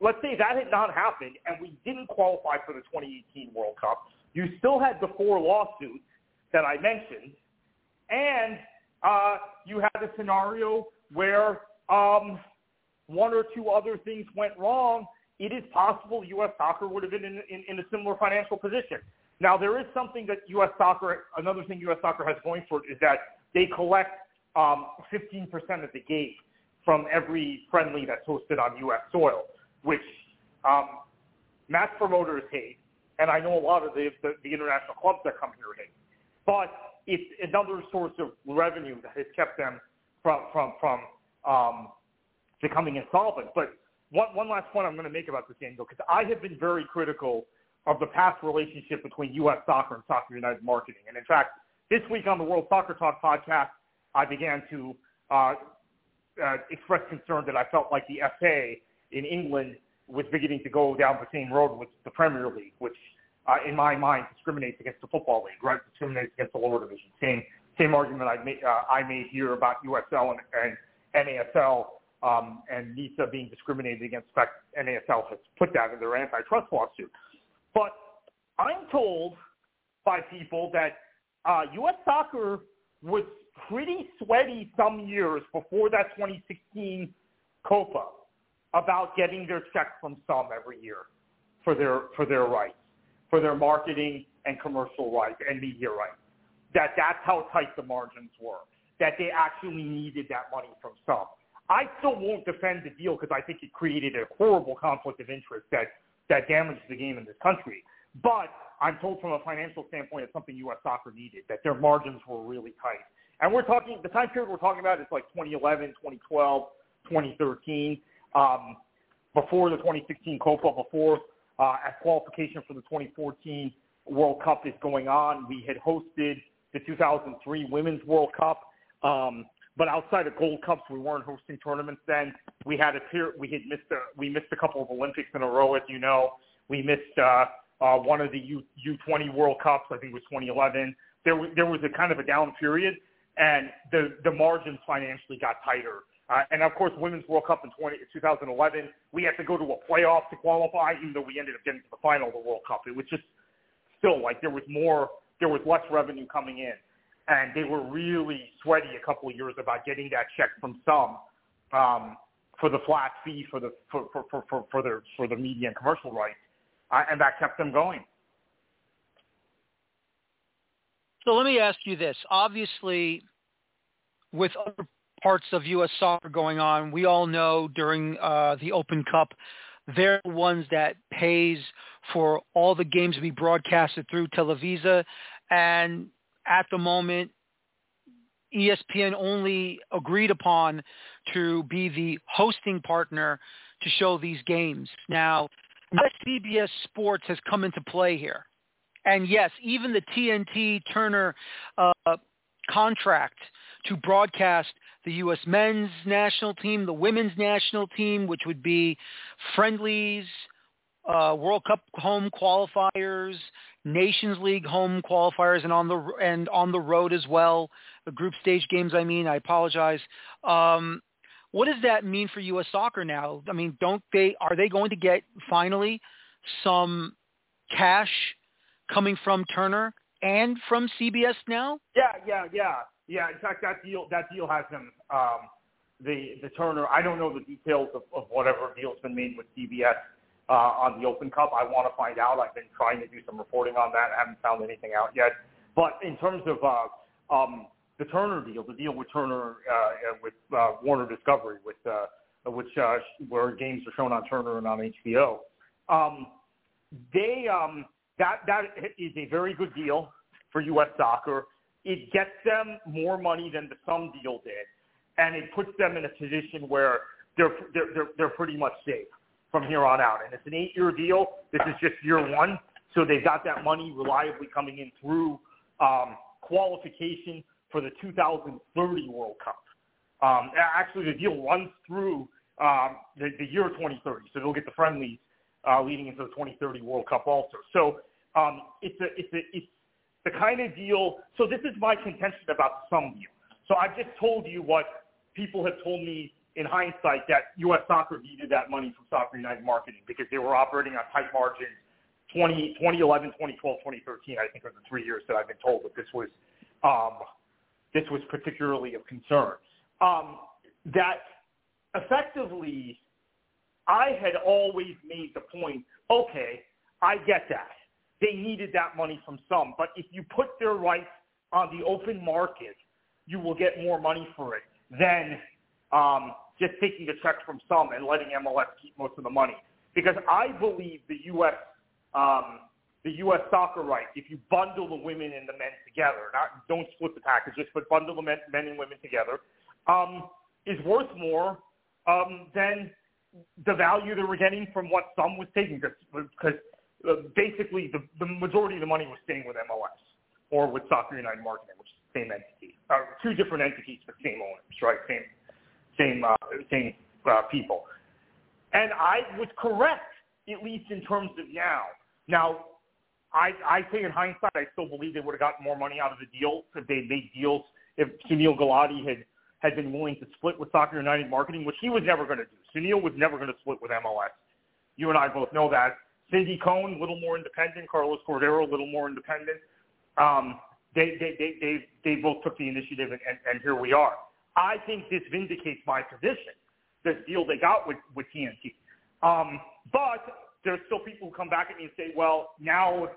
S4: let's say that had not happened and we didn't qualify for the 2018 World Cup. You still had the four lawsuits that I mentioned, and uh, you had a scenario where um, one or two other things went wrong. It is possible U.S. soccer would have been in, in, in a similar financial position. Now, there is something that U.S. soccer, another thing U.S. soccer has going for it is that they collect um, 15% of the gate from every friendly that's hosted on U.S. soil, which um, match promoters hate, and I know a lot of the, the, the international clubs that come here hate. But it's another source of revenue that has kept them from from from um, becoming insolvent. But one one last point I'm going to make about this, Daniel, because I have been very critical of the past relationship between U.S. Soccer and Soccer United Marketing. And in fact, this week on the World Soccer Talk podcast, I began to uh, uh, express concern that I felt like the FA in England was beginning to go down the same road with the Premier League, which uh, in my mind discriminates against the football league, right? Discriminates against the lower division. Same same argument I made uh, I made here about USL and, and NASL um, and NISA being discriminated against. In fact, NASL has put that in their antitrust lawsuit. But I'm told by people that uh, U.S. soccer was pretty sweaty some years before that 2016 Copa about getting their check from SUM every year for their for their rights, for their marketing and commercial rights and media rights. That that's how tight the margins were. That they actually needed that money from SUM. I still won't defend the deal because I think it created a horrible conflict of interest that that damaged the game in this country. But I'm told from a financial standpoint it's something U.S. soccer needed, that their margins were really tight. And we're talking, the time period we're talking about is like 2011, 2012, 2013, um, before the 2016 Copa, before uh, as qualification for the 2014 World Cup is going on. We had hosted the 2003 Women's World Cup. Um, but outside of Gold Cups, we weren't hosting tournaments then. We had a peer, we had missed a, we missed a couple of Olympics in a row, as you know. We missed uh, uh, one of the U U20 World Cups. I think it was 2011. There was there was a kind of a down period, and the the margins financially got tighter. Uh, and of course, Women's World Cup in 20, 2011, we had to go to a playoff to qualify, even though we ended up getting to the final of the World Cup. It was just still like there was more, there was less revenue coming in and they were really sweaty a couple of years about getting that check from SUM um, for the flat fee for the for for for, for, for their for the media and commercial rights, uh, and that kept them going.
S2: So let me ask you this: obviously, with other parts of U.S. soccer going on, we all know during uh, the Open Cup, they're the ones that pays for all the games to be broadcasted through Televisa, and at the moment, ESPN only agreed upon to be the hosting partner to show these games. Now, CBS Sports has come into play here. And yes, even the TNT Turner uh, contract to broadcast the U.S. men's national team, the women's national team, which would be friendlies, uh, World Cup home qualifiers, Nations League home qualifiers, and on the and on the road as well. The group stage games. I mean, I apologize. Um, what does that mean for U.S. soccer now? I mean, don't they are they going to get finally some cash coming from Turner and from CBS now?
S4: Yeah, yeah, yeah, yeah. In fact, that deal that deal has them. Um, the the Turner. I don't know the details of, of whatever deal's been made with CBS uh, on the Open Cup. I want to find out. I've been trying to do some reporting on that. I haven't found anything out yet. But in terms of uh, um, the Turner deal, the deal with Turner uh, with uh, Warner Discovery, with uh, which uh, where games are shown on Turner and on HBO, um, they um, that that is a very good deal for U.S. soccer. It gets them more money than the SUM deal did, and it puts them in a position where they're they're they're, they're pretty much safe from here on out. And it's an eight-year deal. This is just year one, so they've got that money reliably coming in through um, qualification for the 2030 World Cup. Um, actually, the deal runs through um, the, the year 2030, so they'll get the friendlies uh, leading into the 2030 World Cup also. So um, it's a it's a it's the kind of deal. So this is my contention about SUM deal. So I've just told you what people have told me in hindsight that U.S. Soccer needed that money from Soccer United marketing because they were operating on tight margins. 20, 2011, 2012, 2013, I think are the three years that I've been told that this was um, this was particularly of concern. Um, that effectively, I had always made the point. Okay, I get that they needed that money from SUM. but if you put their rights on the open market, you will get more money for it than um, just taking a check from SUM and letting MLS keep most of the money. Because I believe the U.S. Um, the U.S. soccer rights, if you bundle the women and the men together, not don't split the packages, but bundle the men, men and women together, um, is worth more um, than the value they were getting from what SUM was taking. Because basically, the, the majority of the money was staying with MLS or with Soccer United Marketing, which is the same entity, uh, two different entities but same owners, right? Same same uh, same uh, people. And I was correct, at least in terms of now. Now, I, I say in hindsight, I still believe they would have gotten more money out of the deal if they made deals. If Sunil Gulati had had been willing to split with Soccer United Marketing, which he was never going to do. Sunil was never going to split with MLS. You and I both know that. Cindy Cone, a little more independent. Carlos Cordeiro, a little more independent. Um, they, they, they, they, they both took the initiative, and, and, and here we are. I think this vindicates my position, this deal they got with, with TNT. Um, but there's still people who come back at me and say, well, now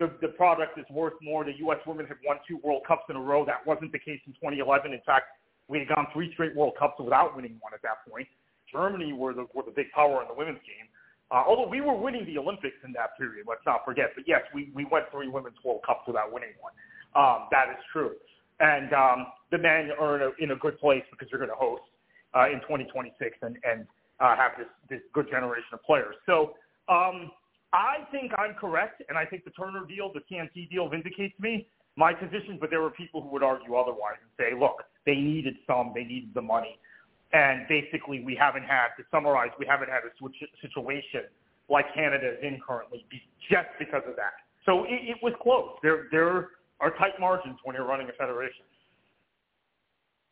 S4: the, the product is worth more. The U.S. women have won two World Cups in a row. That wasn't the case in 2011. In fact, we had gone three straight World Cups without winning one at that point. Germany were the, were the big power in the women's game. Uh, although we were winning the Olympics in that period, let's not forget. But yes, we, we went three women's World Cups without winning one. Um, that is true and um, the men are in a, in a good place because they're going to host uh, in 2026 and, and uh, have this, this good generation of players. So um, I think I'm correct, and I think the Turner deal, the TNT deal, vindicates me my position. But there were people who would argue otherwise and say, look, they needed SUM, they needed the money, and basically we haven't had to summarize, we haven't had a situation like Canada is in currently just because of that. So it, it was close. There, there are tight margins when you're running a federation.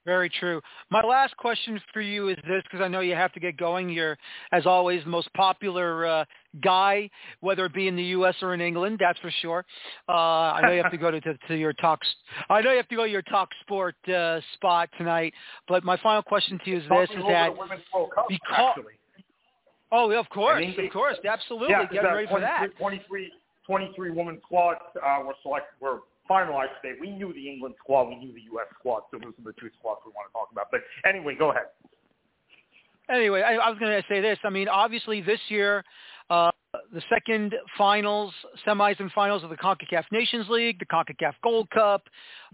S2: Very true. My last question for you is this, because I know you have to get going. You're, as always, the most popular uh, guy, whether it be in the U.S. or in England. That's for sure. Uh, I know you have to go to, to, to your talk. I know you have to go to your talk sport uh, spot tonight. But my final question to you is this: is that
S4: because
S2: oh, of course, of course, absolutely,
S4: yeah,
S2: get ready for that.
S4: 23, 23 women squads uh, were selected. Were finalized today. We knew the England squad, we knew the U.S. squad, so those are the two squads we want to talk about. But anyway, go ahead.
S2: Anyway, I, I was going to say this. I mean, obviously this year, uh, the second finals, semis and finals of the CONCACAF Nations League, the CONCACAF Gold Cup,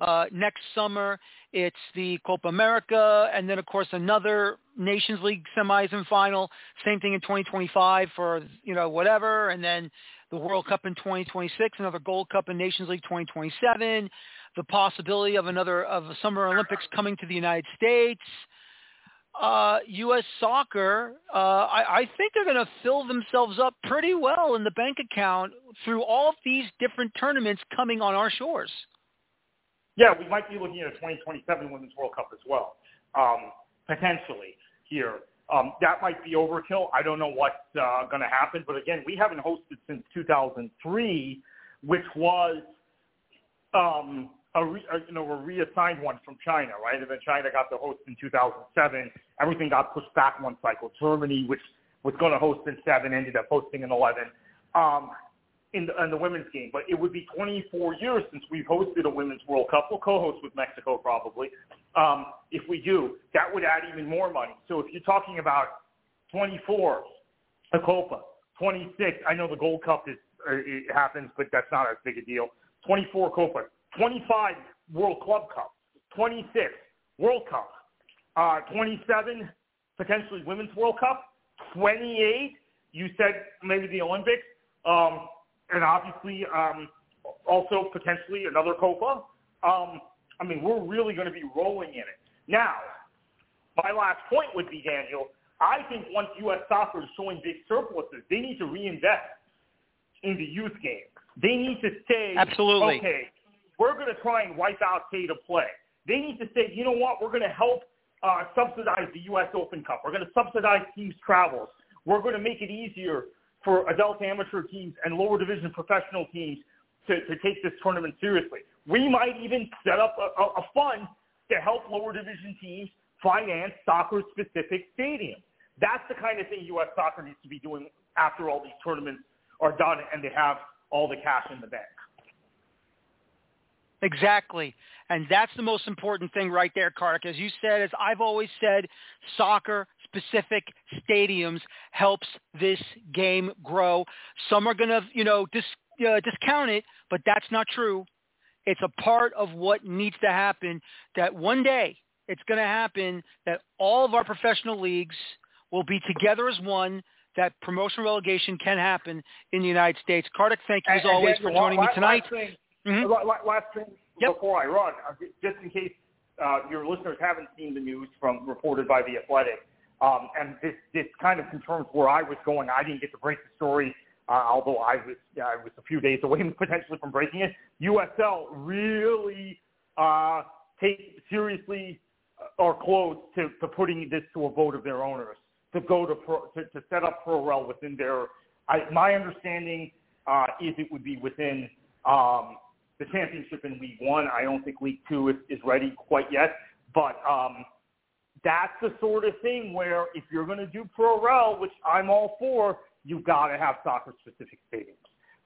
S2: uh, next summer It's the Copa America, and then of course another Nations League semis and final. Same thing in 2025 for you know whatever, and then the World Cup in 2026, another Gold Cup in Nations League 2027, the possibility of another of the Summer Olympics coming to the United States. Uh, U.S. soccer, uh, I, I think they're going to fill themselves up pretty well in the bank account through all of these different tournaments coming on our shores.
S4: Yeah, we might be looking at a 2027 Women's World Cup as well, um, potentially here. Um, that might be overkill. I don't know what's uh, going to happen, but again, we haven't hosted since 2003, which was um, a, re, a you know a reassigned one from China, right? And then China got the host in 2007. Everything got pushed back one cycle. Germany, which was going to host in seven, ended up hosting in 11. Um, in the, in the women's game, but it would be 24 years since we've hosted a women's World Cup. We'll co-host with Mexico probably. Um, if we do, that would add even more money. So if you're talking about 24, a Copa, 26, I know the Gold Cup is uh, it happens, but that's not as big a deal. 24 Copa, 25 World Club Cup, 26 World Cup, uh, 27 potentially Women's World Cup, 28 you said maybe the Olympics. Um, and obviously um, also potentially another Copa. Um, I mean, we're really going to be rolling in it. Now, my last point would be, Daniel, I think once U.S. soccer is showing big surpluses, they need to reinvest in the youth game. They need to say,
S2: Absolutely.
S4: okay, we're going to try and wipe out pay to play. They need to say, you know what, we're going to help uh, subsidize the U.S. Open Cup. We're going to subsidize teams' travels. We're going to make it easier for adult amateur teams and lower division professional teams to, to take this tournament seriously. We might even set up a, a, fund to help lower division teams finance soccer-specific stadiums. That's the kind of thing U.S. soccer needs to be doing after all these tournaments are done and they have all the cash in the bank.
S2: Exactly. And that's the most important thing right there, Kartik. As you said, as I've always said, soccer specific stadiums helps this game grow. Some are going to, you know, dis, uh, discount it, but that's not true. It's a part of what needs to happen that one day it's going to happen that all of our professional leagues will be together as one that promotion relegation can happen in the United States. Kartik, thank you as
S4: and,
S2: always
S4: and
S2: for joining
S4: last,
S2: me tonight.
S4: Last thing,
S2: mm-hmm.
S4: last thing
S2: yep.
S4: before I run, uh, just in case uh, your listeners haven't seen the news from reported by the Athletic, um, and this this kind of confirms where I was going. I didn't get to break the story, uh, although I was I was a few days away potentially from breaking it. USL really uh, take seriously uh, or close to, to putting this to a vote of their owners to go to pro, to, to set up ProRel within their. I, my understanding uh, is it would be within um, the championship in League One. I don't think League Two is, is ready quite yet, but um, that's the sort of thing where if you're going to do pro rel, which I'm all for, you've got to have soccer-specific stadiums.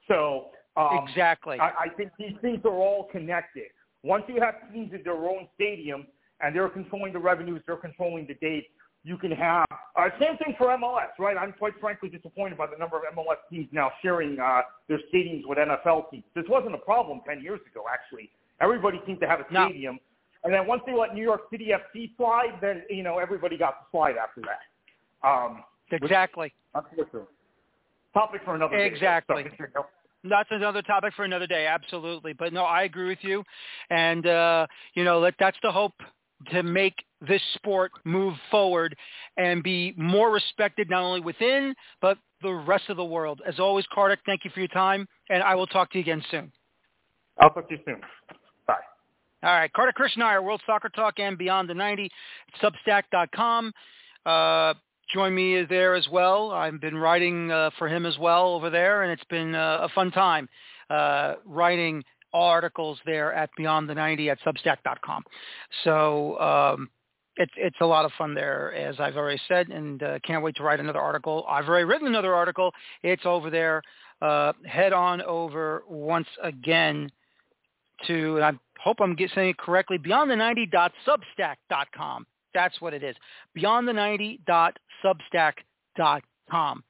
S4: So um,
S2: exactly,
S4: I, I think these things are all connected. Once you have teams in their own stadium and they're controlling the revenues, they're controlling the dates, you can have uh, same thing for MLS, right? I'm quite frankly disappointed by the number of MLS teams now sharing uh, their stadiums with NFL teams. This wasn't a problem ten years ago, actually. Everybody seemed to have a stadium, no. And then once they let New York City FC slide, then you know everybody got to slide after that. Um,
S2: exactly.
S4: Which, topic for another
S2: exactly.
S4: day. Exactly.
S2: That's another topic for another day, absolutely. But no, I agree with you, and uh, you know that that's the hope to make this sport move forward and be more respected not only within but the rest of the world. As always, Kartik, thank you for your time, and I will talk to you again soon.
S4: I'll talk to you soon.
S2: All right, Kartik Krishnaiyer, World Soccer Talk and Beyond the 90, Substack.com. Uh, join me there as well. I've been writing uh, for him as well over there, and it's been uh, a fun time uh, writing articles there at Beyond the 90 at Substack.com. So um, it's it's a lot of fun there, as I've already said, and uh, can't wait to write another article. I've already written another article. It's over there. Uh, head on over once again to, and I hope I'm saying it correctly, beyondthe90.substack.com. That's what it is. Beyondthe90.substack.com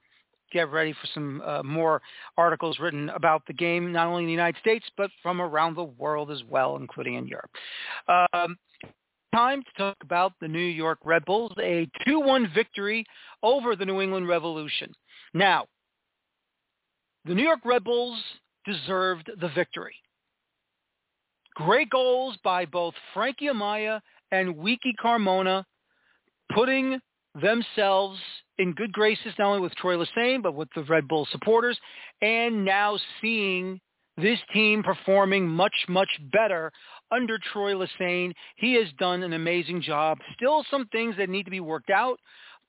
S2: get ready for some uh, more articles written about the game, not only in the United States, but from around the world as well, including in Europe. Um, time to talk about the New York Red Bulls, a 2-1 victory over the New England Revolution. Now, the New York Red Bulls deserved the victory. Great goals by both Frankie Amaya and Wiki Carmona, putting themselves in good graces not only with Troy Lesesne, but with the Red Bull supporters, and now seeing this team performing much, much better under Troy Lesesne. He has done an amazing job. Still some things that need to be worked out,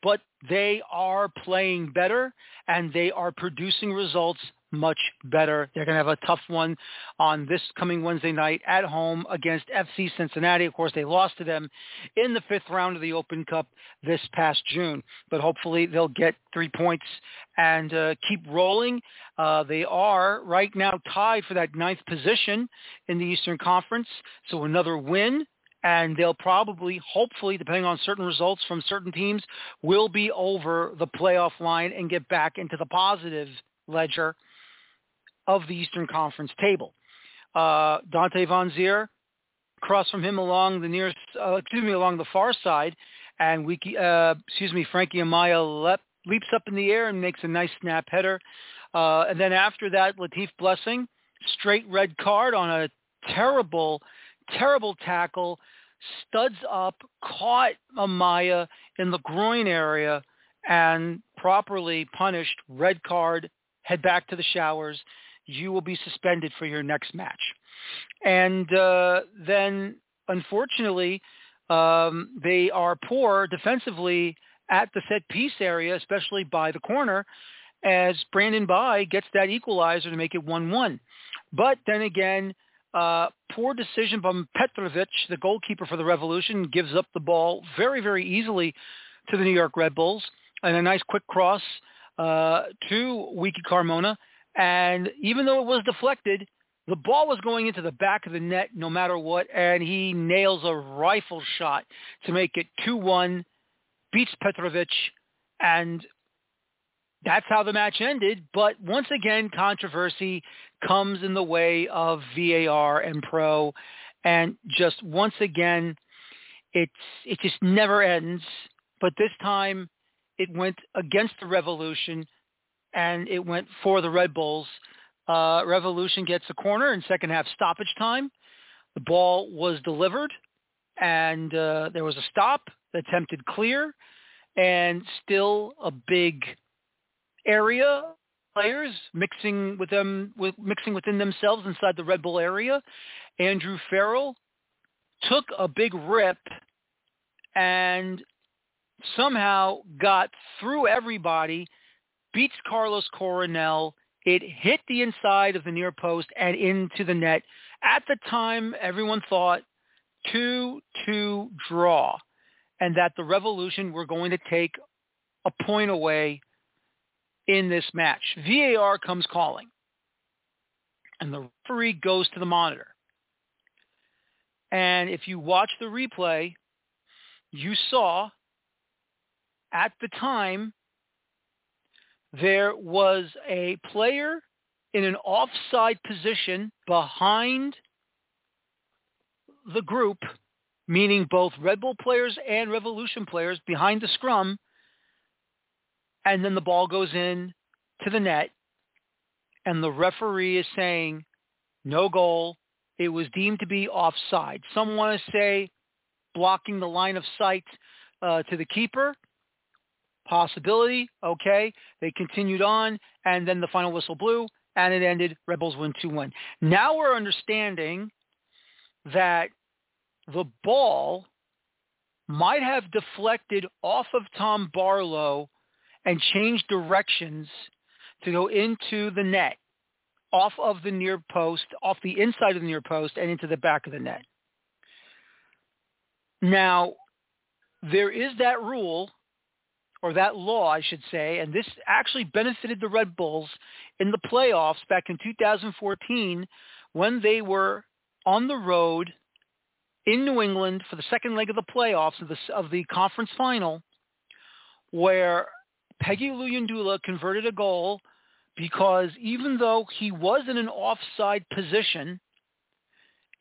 S2: but they are playing better and they are producing results much better. They're going to have a tough one on this coming Wednesday night at home against FC Cincinnati. Of course, they lost to them in the fifth round of the Open Cup this past June, but hopefully they'll get three points and uh, keep rolling. Uh, they are right now tied for that ninth position in the Eastern Conference, so another win and they'll probably, hopefully, depending on certain results from certain teams, will be over the playoff line and get back into the positive ledger of the Eastern Conference table. Uh, Dante Vanzeir, across from him along the nearest, uh, excuse me, along the far side, and we, uh, excuse me, Frankie Amaya leaps up in the air and makes a nice snap header. Uh, and then after that, Latif Blessing, straight red card on a terrible, terrible tackle, studs up, caught Amaya in the groin area, and properly punished, red card, head back to the showers you will be suspended for your next match. And uh, then, unfortunately, um, they are poor defensively at the set piece area, especially by the corner, as Brandon Bye gets that equalizer to make it 1-1. But then again, uh, poor decision from Petrovic, the goalkeeper for the Revolution, gives up the ball very, very easily to the New York Red Bulls. And a nice quick cross uh, to Wiki Carmona and even though it was deflected, the ball was going into the back of the net no matter what, and he nails a rifle shot to make it 2-1, beats Petrovic, and that's how the match ended. But once again, controversy comes in the way of VAR and Pro, and just once again, it's it just never ends. But this time, it went against the Revolution and it went for the Red Bulls. Uh, Revolution gets a corner in second half stoppage time. The ball was delivered, and uh, there was a stop, attempted clear, and still a big area players mixing with them with mixing within themselves inside the Red Bull area. Andrew Farrell took a big rip and somehow got through everybody beats Carlos Coronel. It hit the inside of the near post and into the net. At the time, everyone thought 2-2 draw and that the Revolution were going to take a point away in this match. VAR comes calling, and the referee goes to the monitor. And if you watch the replay, you saw at the time there was a player in an offside position behind the group, meaning both Red Bull players and Revolution players behind the scrum, and then the ball goes in to the net, and the referee is saying, no goal. It was deemed to be offside. Some want to say blocking the line of sight uh, to the keeper possibility. Okay. They continued on, and then the final whistle blew, and it ended. Rebels win 2-1. Now we're understanding that the ball might have deflected off of Tom Barlow and changed directions to go into the net, off of the near post, off the inside of the near post, and into the back of the net. Now, there is that rule or that law, I should say, and this actually benefited the Red Bulls in the playoffs back in 2014 when they were on the road in New England for the second leg of the playoffs of the, of the conference final where Péguy Luyindula converted a goal because even though he was in an offside position,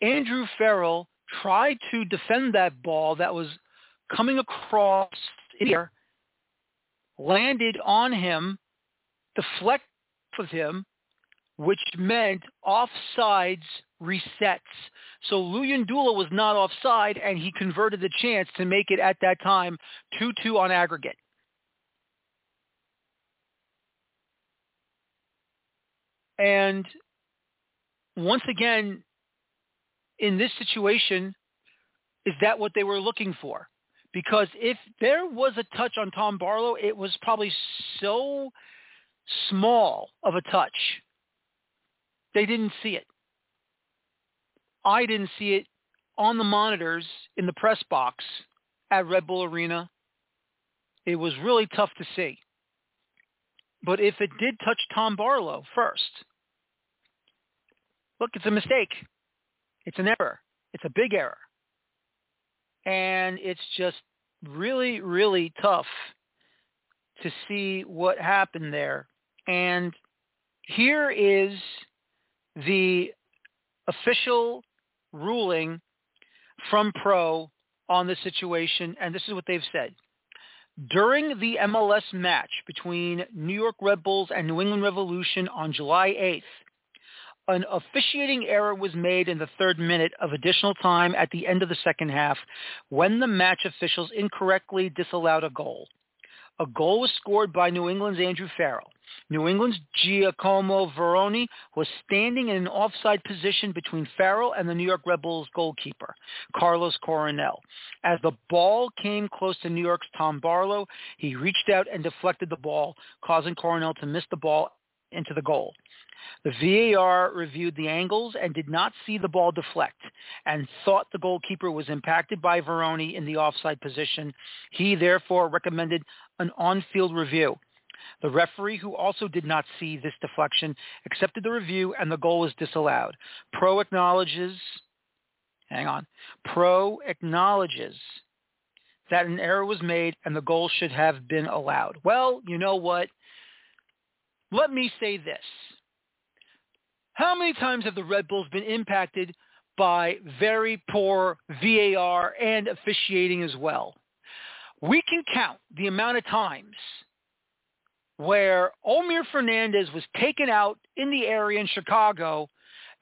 S2: Andrew Farrell tried to defend that ball that was coming across here, landed on him, deflect with him, which meant offsides resets. So Luyindula was not offside, and he converted the chance to make it at that time 2-2 on aggregate. And once again, in this situation, is that what they were looking for? Because if there was a touch on Tom Barlow, it was probably so small of a touch. They didn't see it. I didn't see it on the monitors in the press box at Red Bull Arena. It was really tough to see. But if it did touch Tom Barlow first, look, it's a mistake. It's an error. It's a big error. And it's just really, really tough to see what happened there. And here is the official ruling from Pro on the situation, and this is what they've said. During the MLS match between New York Red Bulls and New England Revolution on July 8th, an officiating error was made in the third minute of additional time at the end of the second half when the match officials incorrectly disallowed a goal. A goal was scored by New England's Andrew Farrell. New England's Giacomo Vrioni was standing in an offside position between Farrell and the New York Red Bulls goalkeeper, Carlos Coronel. As the ball came close to New York's Tom Barlow, he reached out and deflected the ball, causing Coronel to miss the ball into the goal. The VAR reviewed the angles and did not see the ball deflect and thought the goalkeeper was impacted by Vrioni in the offside position. He therefore recommended an on-field review. The referee, who also did not see this deflection, accepted the review and the goal was disallowed. Pro acknowledges, hang on, Pro acknowledges that an error was made and the goal should have been allowed. Well, you know what? Let me say this. How many times have the Red Bulls been impacted by very poor VAR and officiating as well? We can count the amount of times where Omir Fernandez was taken out in the area in Chicago,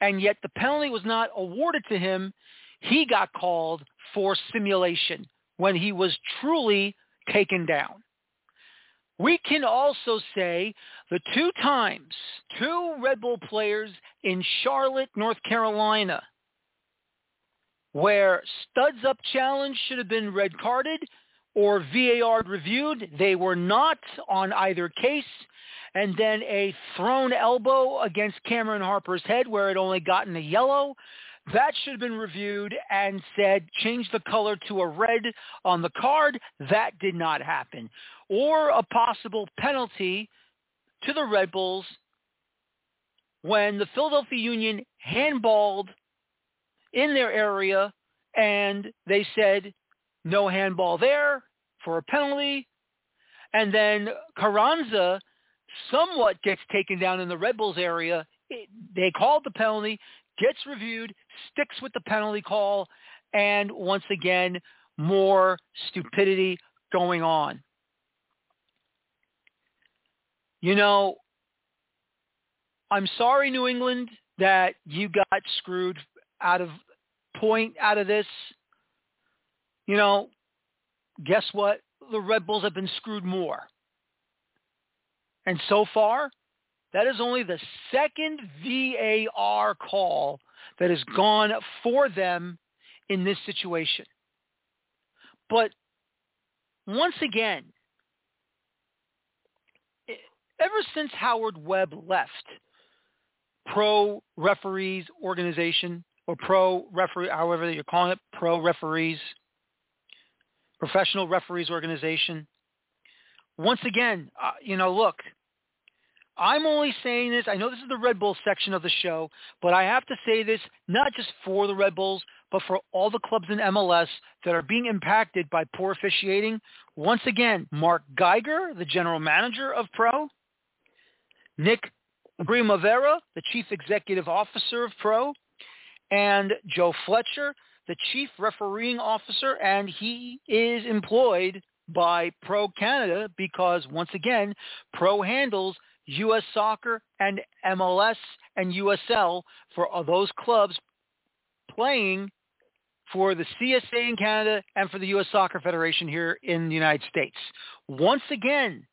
S2: and yet the penalty was not awarded to him. He got called for simulation when he was truly taken down. We can also say the two times two Red Bull players in Charlotte, North Carolina, where studs up challenge should have been red carded or VAR reviewed. They were not on either case. And then a thrown elbow against Cameron Harper's head where it only gotten a yellow. That should have been reviewed and said change the color to a red on the card. That did not happen. Or a possible penalty to the Red Bulls when the Philadelphia Union handballed in their area and they said no handball there for a penalty. And then Carranza somewhat gets taken down in the Red Bulls area. They called the penalty, gets reviewed, sticks with the penalty call, and once again, more stupidity going on. You know, I'm sorry, New England, that you got screwed out of point out of this. You know, guess what? The Red Bulls have been screwed more. And so far, that is only the second VAR call that has gone for them in this situation. But once again, ever since Howard Webb left pro referees organization or pro referee, however you're calling it, pro referees, professional referees organization. Once again, uh, you know, look, I'm only saying this. I know this is the Red Bull section of the show, but I have to say this not just for the Red Bulls, but for all the clubs in MLS that are being impacted by poor officiating. Once again, Mark Geiger, the general manager of Pro, Nick Primavera, the chief executive officer of Pro, and Joe Fletcher, the chief refereeing officer, and he is employed by Pro Canada because, once again, Pro handles U.S. Soccer and MLS and USL for those clubs playing for the CSA in Canada and for the U.S. Soccer Federation here in the United States. Once again,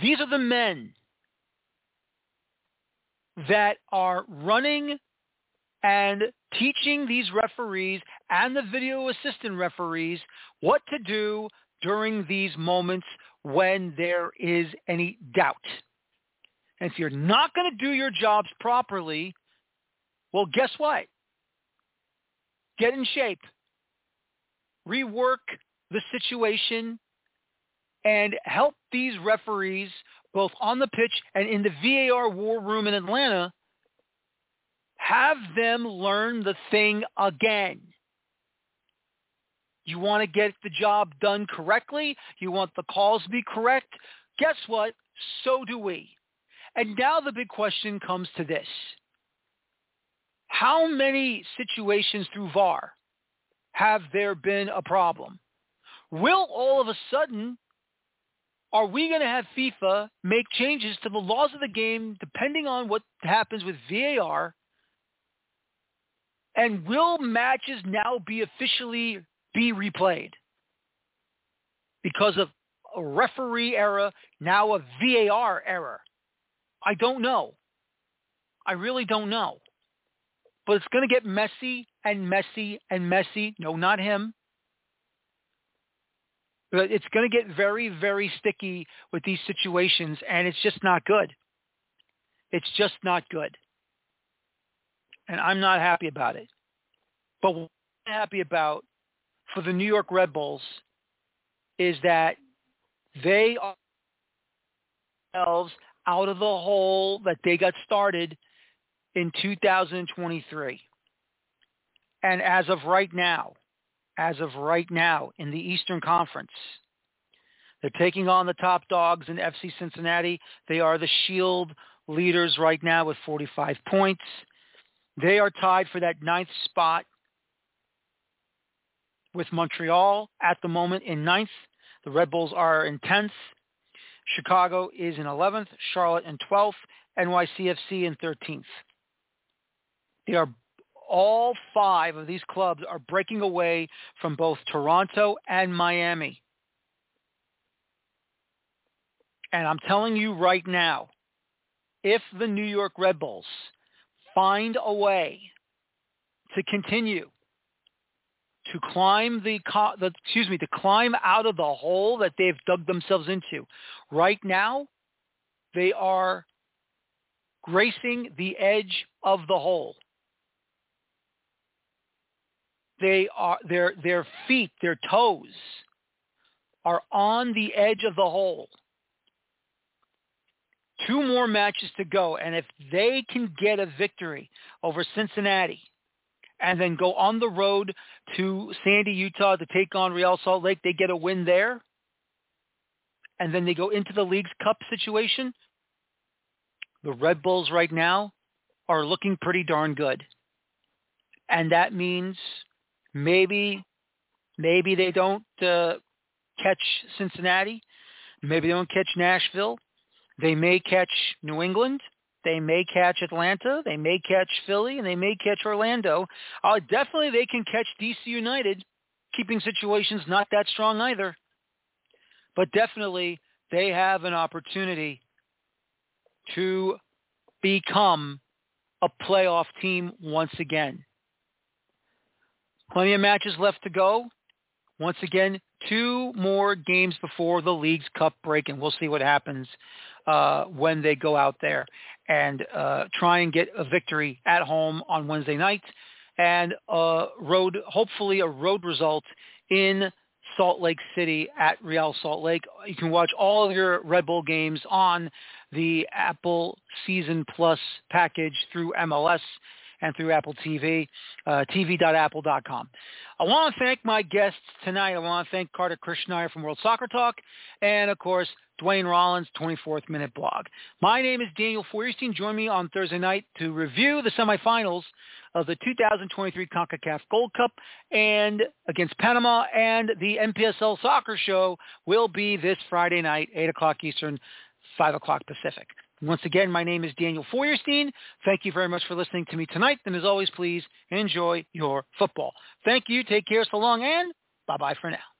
S2: these are the men that are running and teaching these referees and the video assistant referees what to do during these moments when there is any doubt. And if you're not going to do your jobs properly, well, guess what? Get in shape. Rework the situation and help these referees both on the pitch and in the VAR war room in Atlanta have them learn the thing again. You want to get the job done correctly. You want the calls to be correct. Guess what? So do we. And now the big question comes to this. How many situations through VAR have there been a problem? Will all of a sudden, are we going to have FIFA make changes to the laws of the game depending on what happens with VAR? And will matches now be officially be replayed because of a referee error, now a VAR error? I don't know. I really don't know. But it's going to get messy and messy and messy. No, not him. But it's going to get very, very sticky with these situations, and it's just not good. It's just not good. And I'm not happy about it. But what I'm happy about for the New York Red Bulls is that they are themselves out of the hole that they got started in 2023. And as of right now, as of right now in the Eastern Conference, they're taking on the top dogs in FC Cincinnati. They are the Shield leaders right now with 45 points. They are tied for that ninth spot with Montreal at the moment in ninth. The Red Bulls are in 10th. Chicago is in 11th, Charlotte in 12th, NYCFC in 13th. They are all five of these clubs are breaking away from both Toronto and Miami. And I'm telling you right now, if the New York Red Bulls find a way to continue to climb the, the excuse me to climb out of the hole that they've dug themselves into. Right now, they are gracing the edge of the hole. They are their their feet, their toes are on the edge of the hole. Two more matches to go, and if they can get a victory over Cincinnati, and then go on the road to Sandy, Utah to take on Real Salt Lake. They get a win there. And then they go into the Leagues Cup situation. The Red Bulls right now are looking pretty darn good. And that means maybe maybe they don't uh, catch Cincinnati. Maybe they don't catch Nashville. They may catch New England. They may catch Atlanta. They may catch Philly, and they may catch Orlando. Uh, definitely, they can catch DC United. Keeping situations not that strong either. But definitely, they have an opportunity to become a playoff team once again. Plenty of matches left to go. Once again, two more games before the league's cup break, and we'll see what happens uh, when they go out there and uh, try and get a victory at home on Wednesday night and a road, hopefully a road result in Salt Lake City at Real Salt Lake. You can watch all of your Red Bull games on the Apple Season Plus package through MLS and through Apple TV, uh, tv.apple.com. I want to thank my guests tonight. I want to thank Kartik Krishnaiyer from World Soccer Talk and, of course, Duane Rollins, 24th Minute Blog. My name is Daniel Feuerstein. Join me on Thursday night to review the semifinals of the 2023 CONCACAF Gold Cup and against Panama and the NPSL Soccer Show will be this Friday night, 8 o'clock Eastern, 5 o'clock Pacific. Once again, my name is Daniel Feuerstein. Thank you very much for listening to me tonight. And as always, please enjoy your football. Thank you. Take care. So long and bye-bye for now.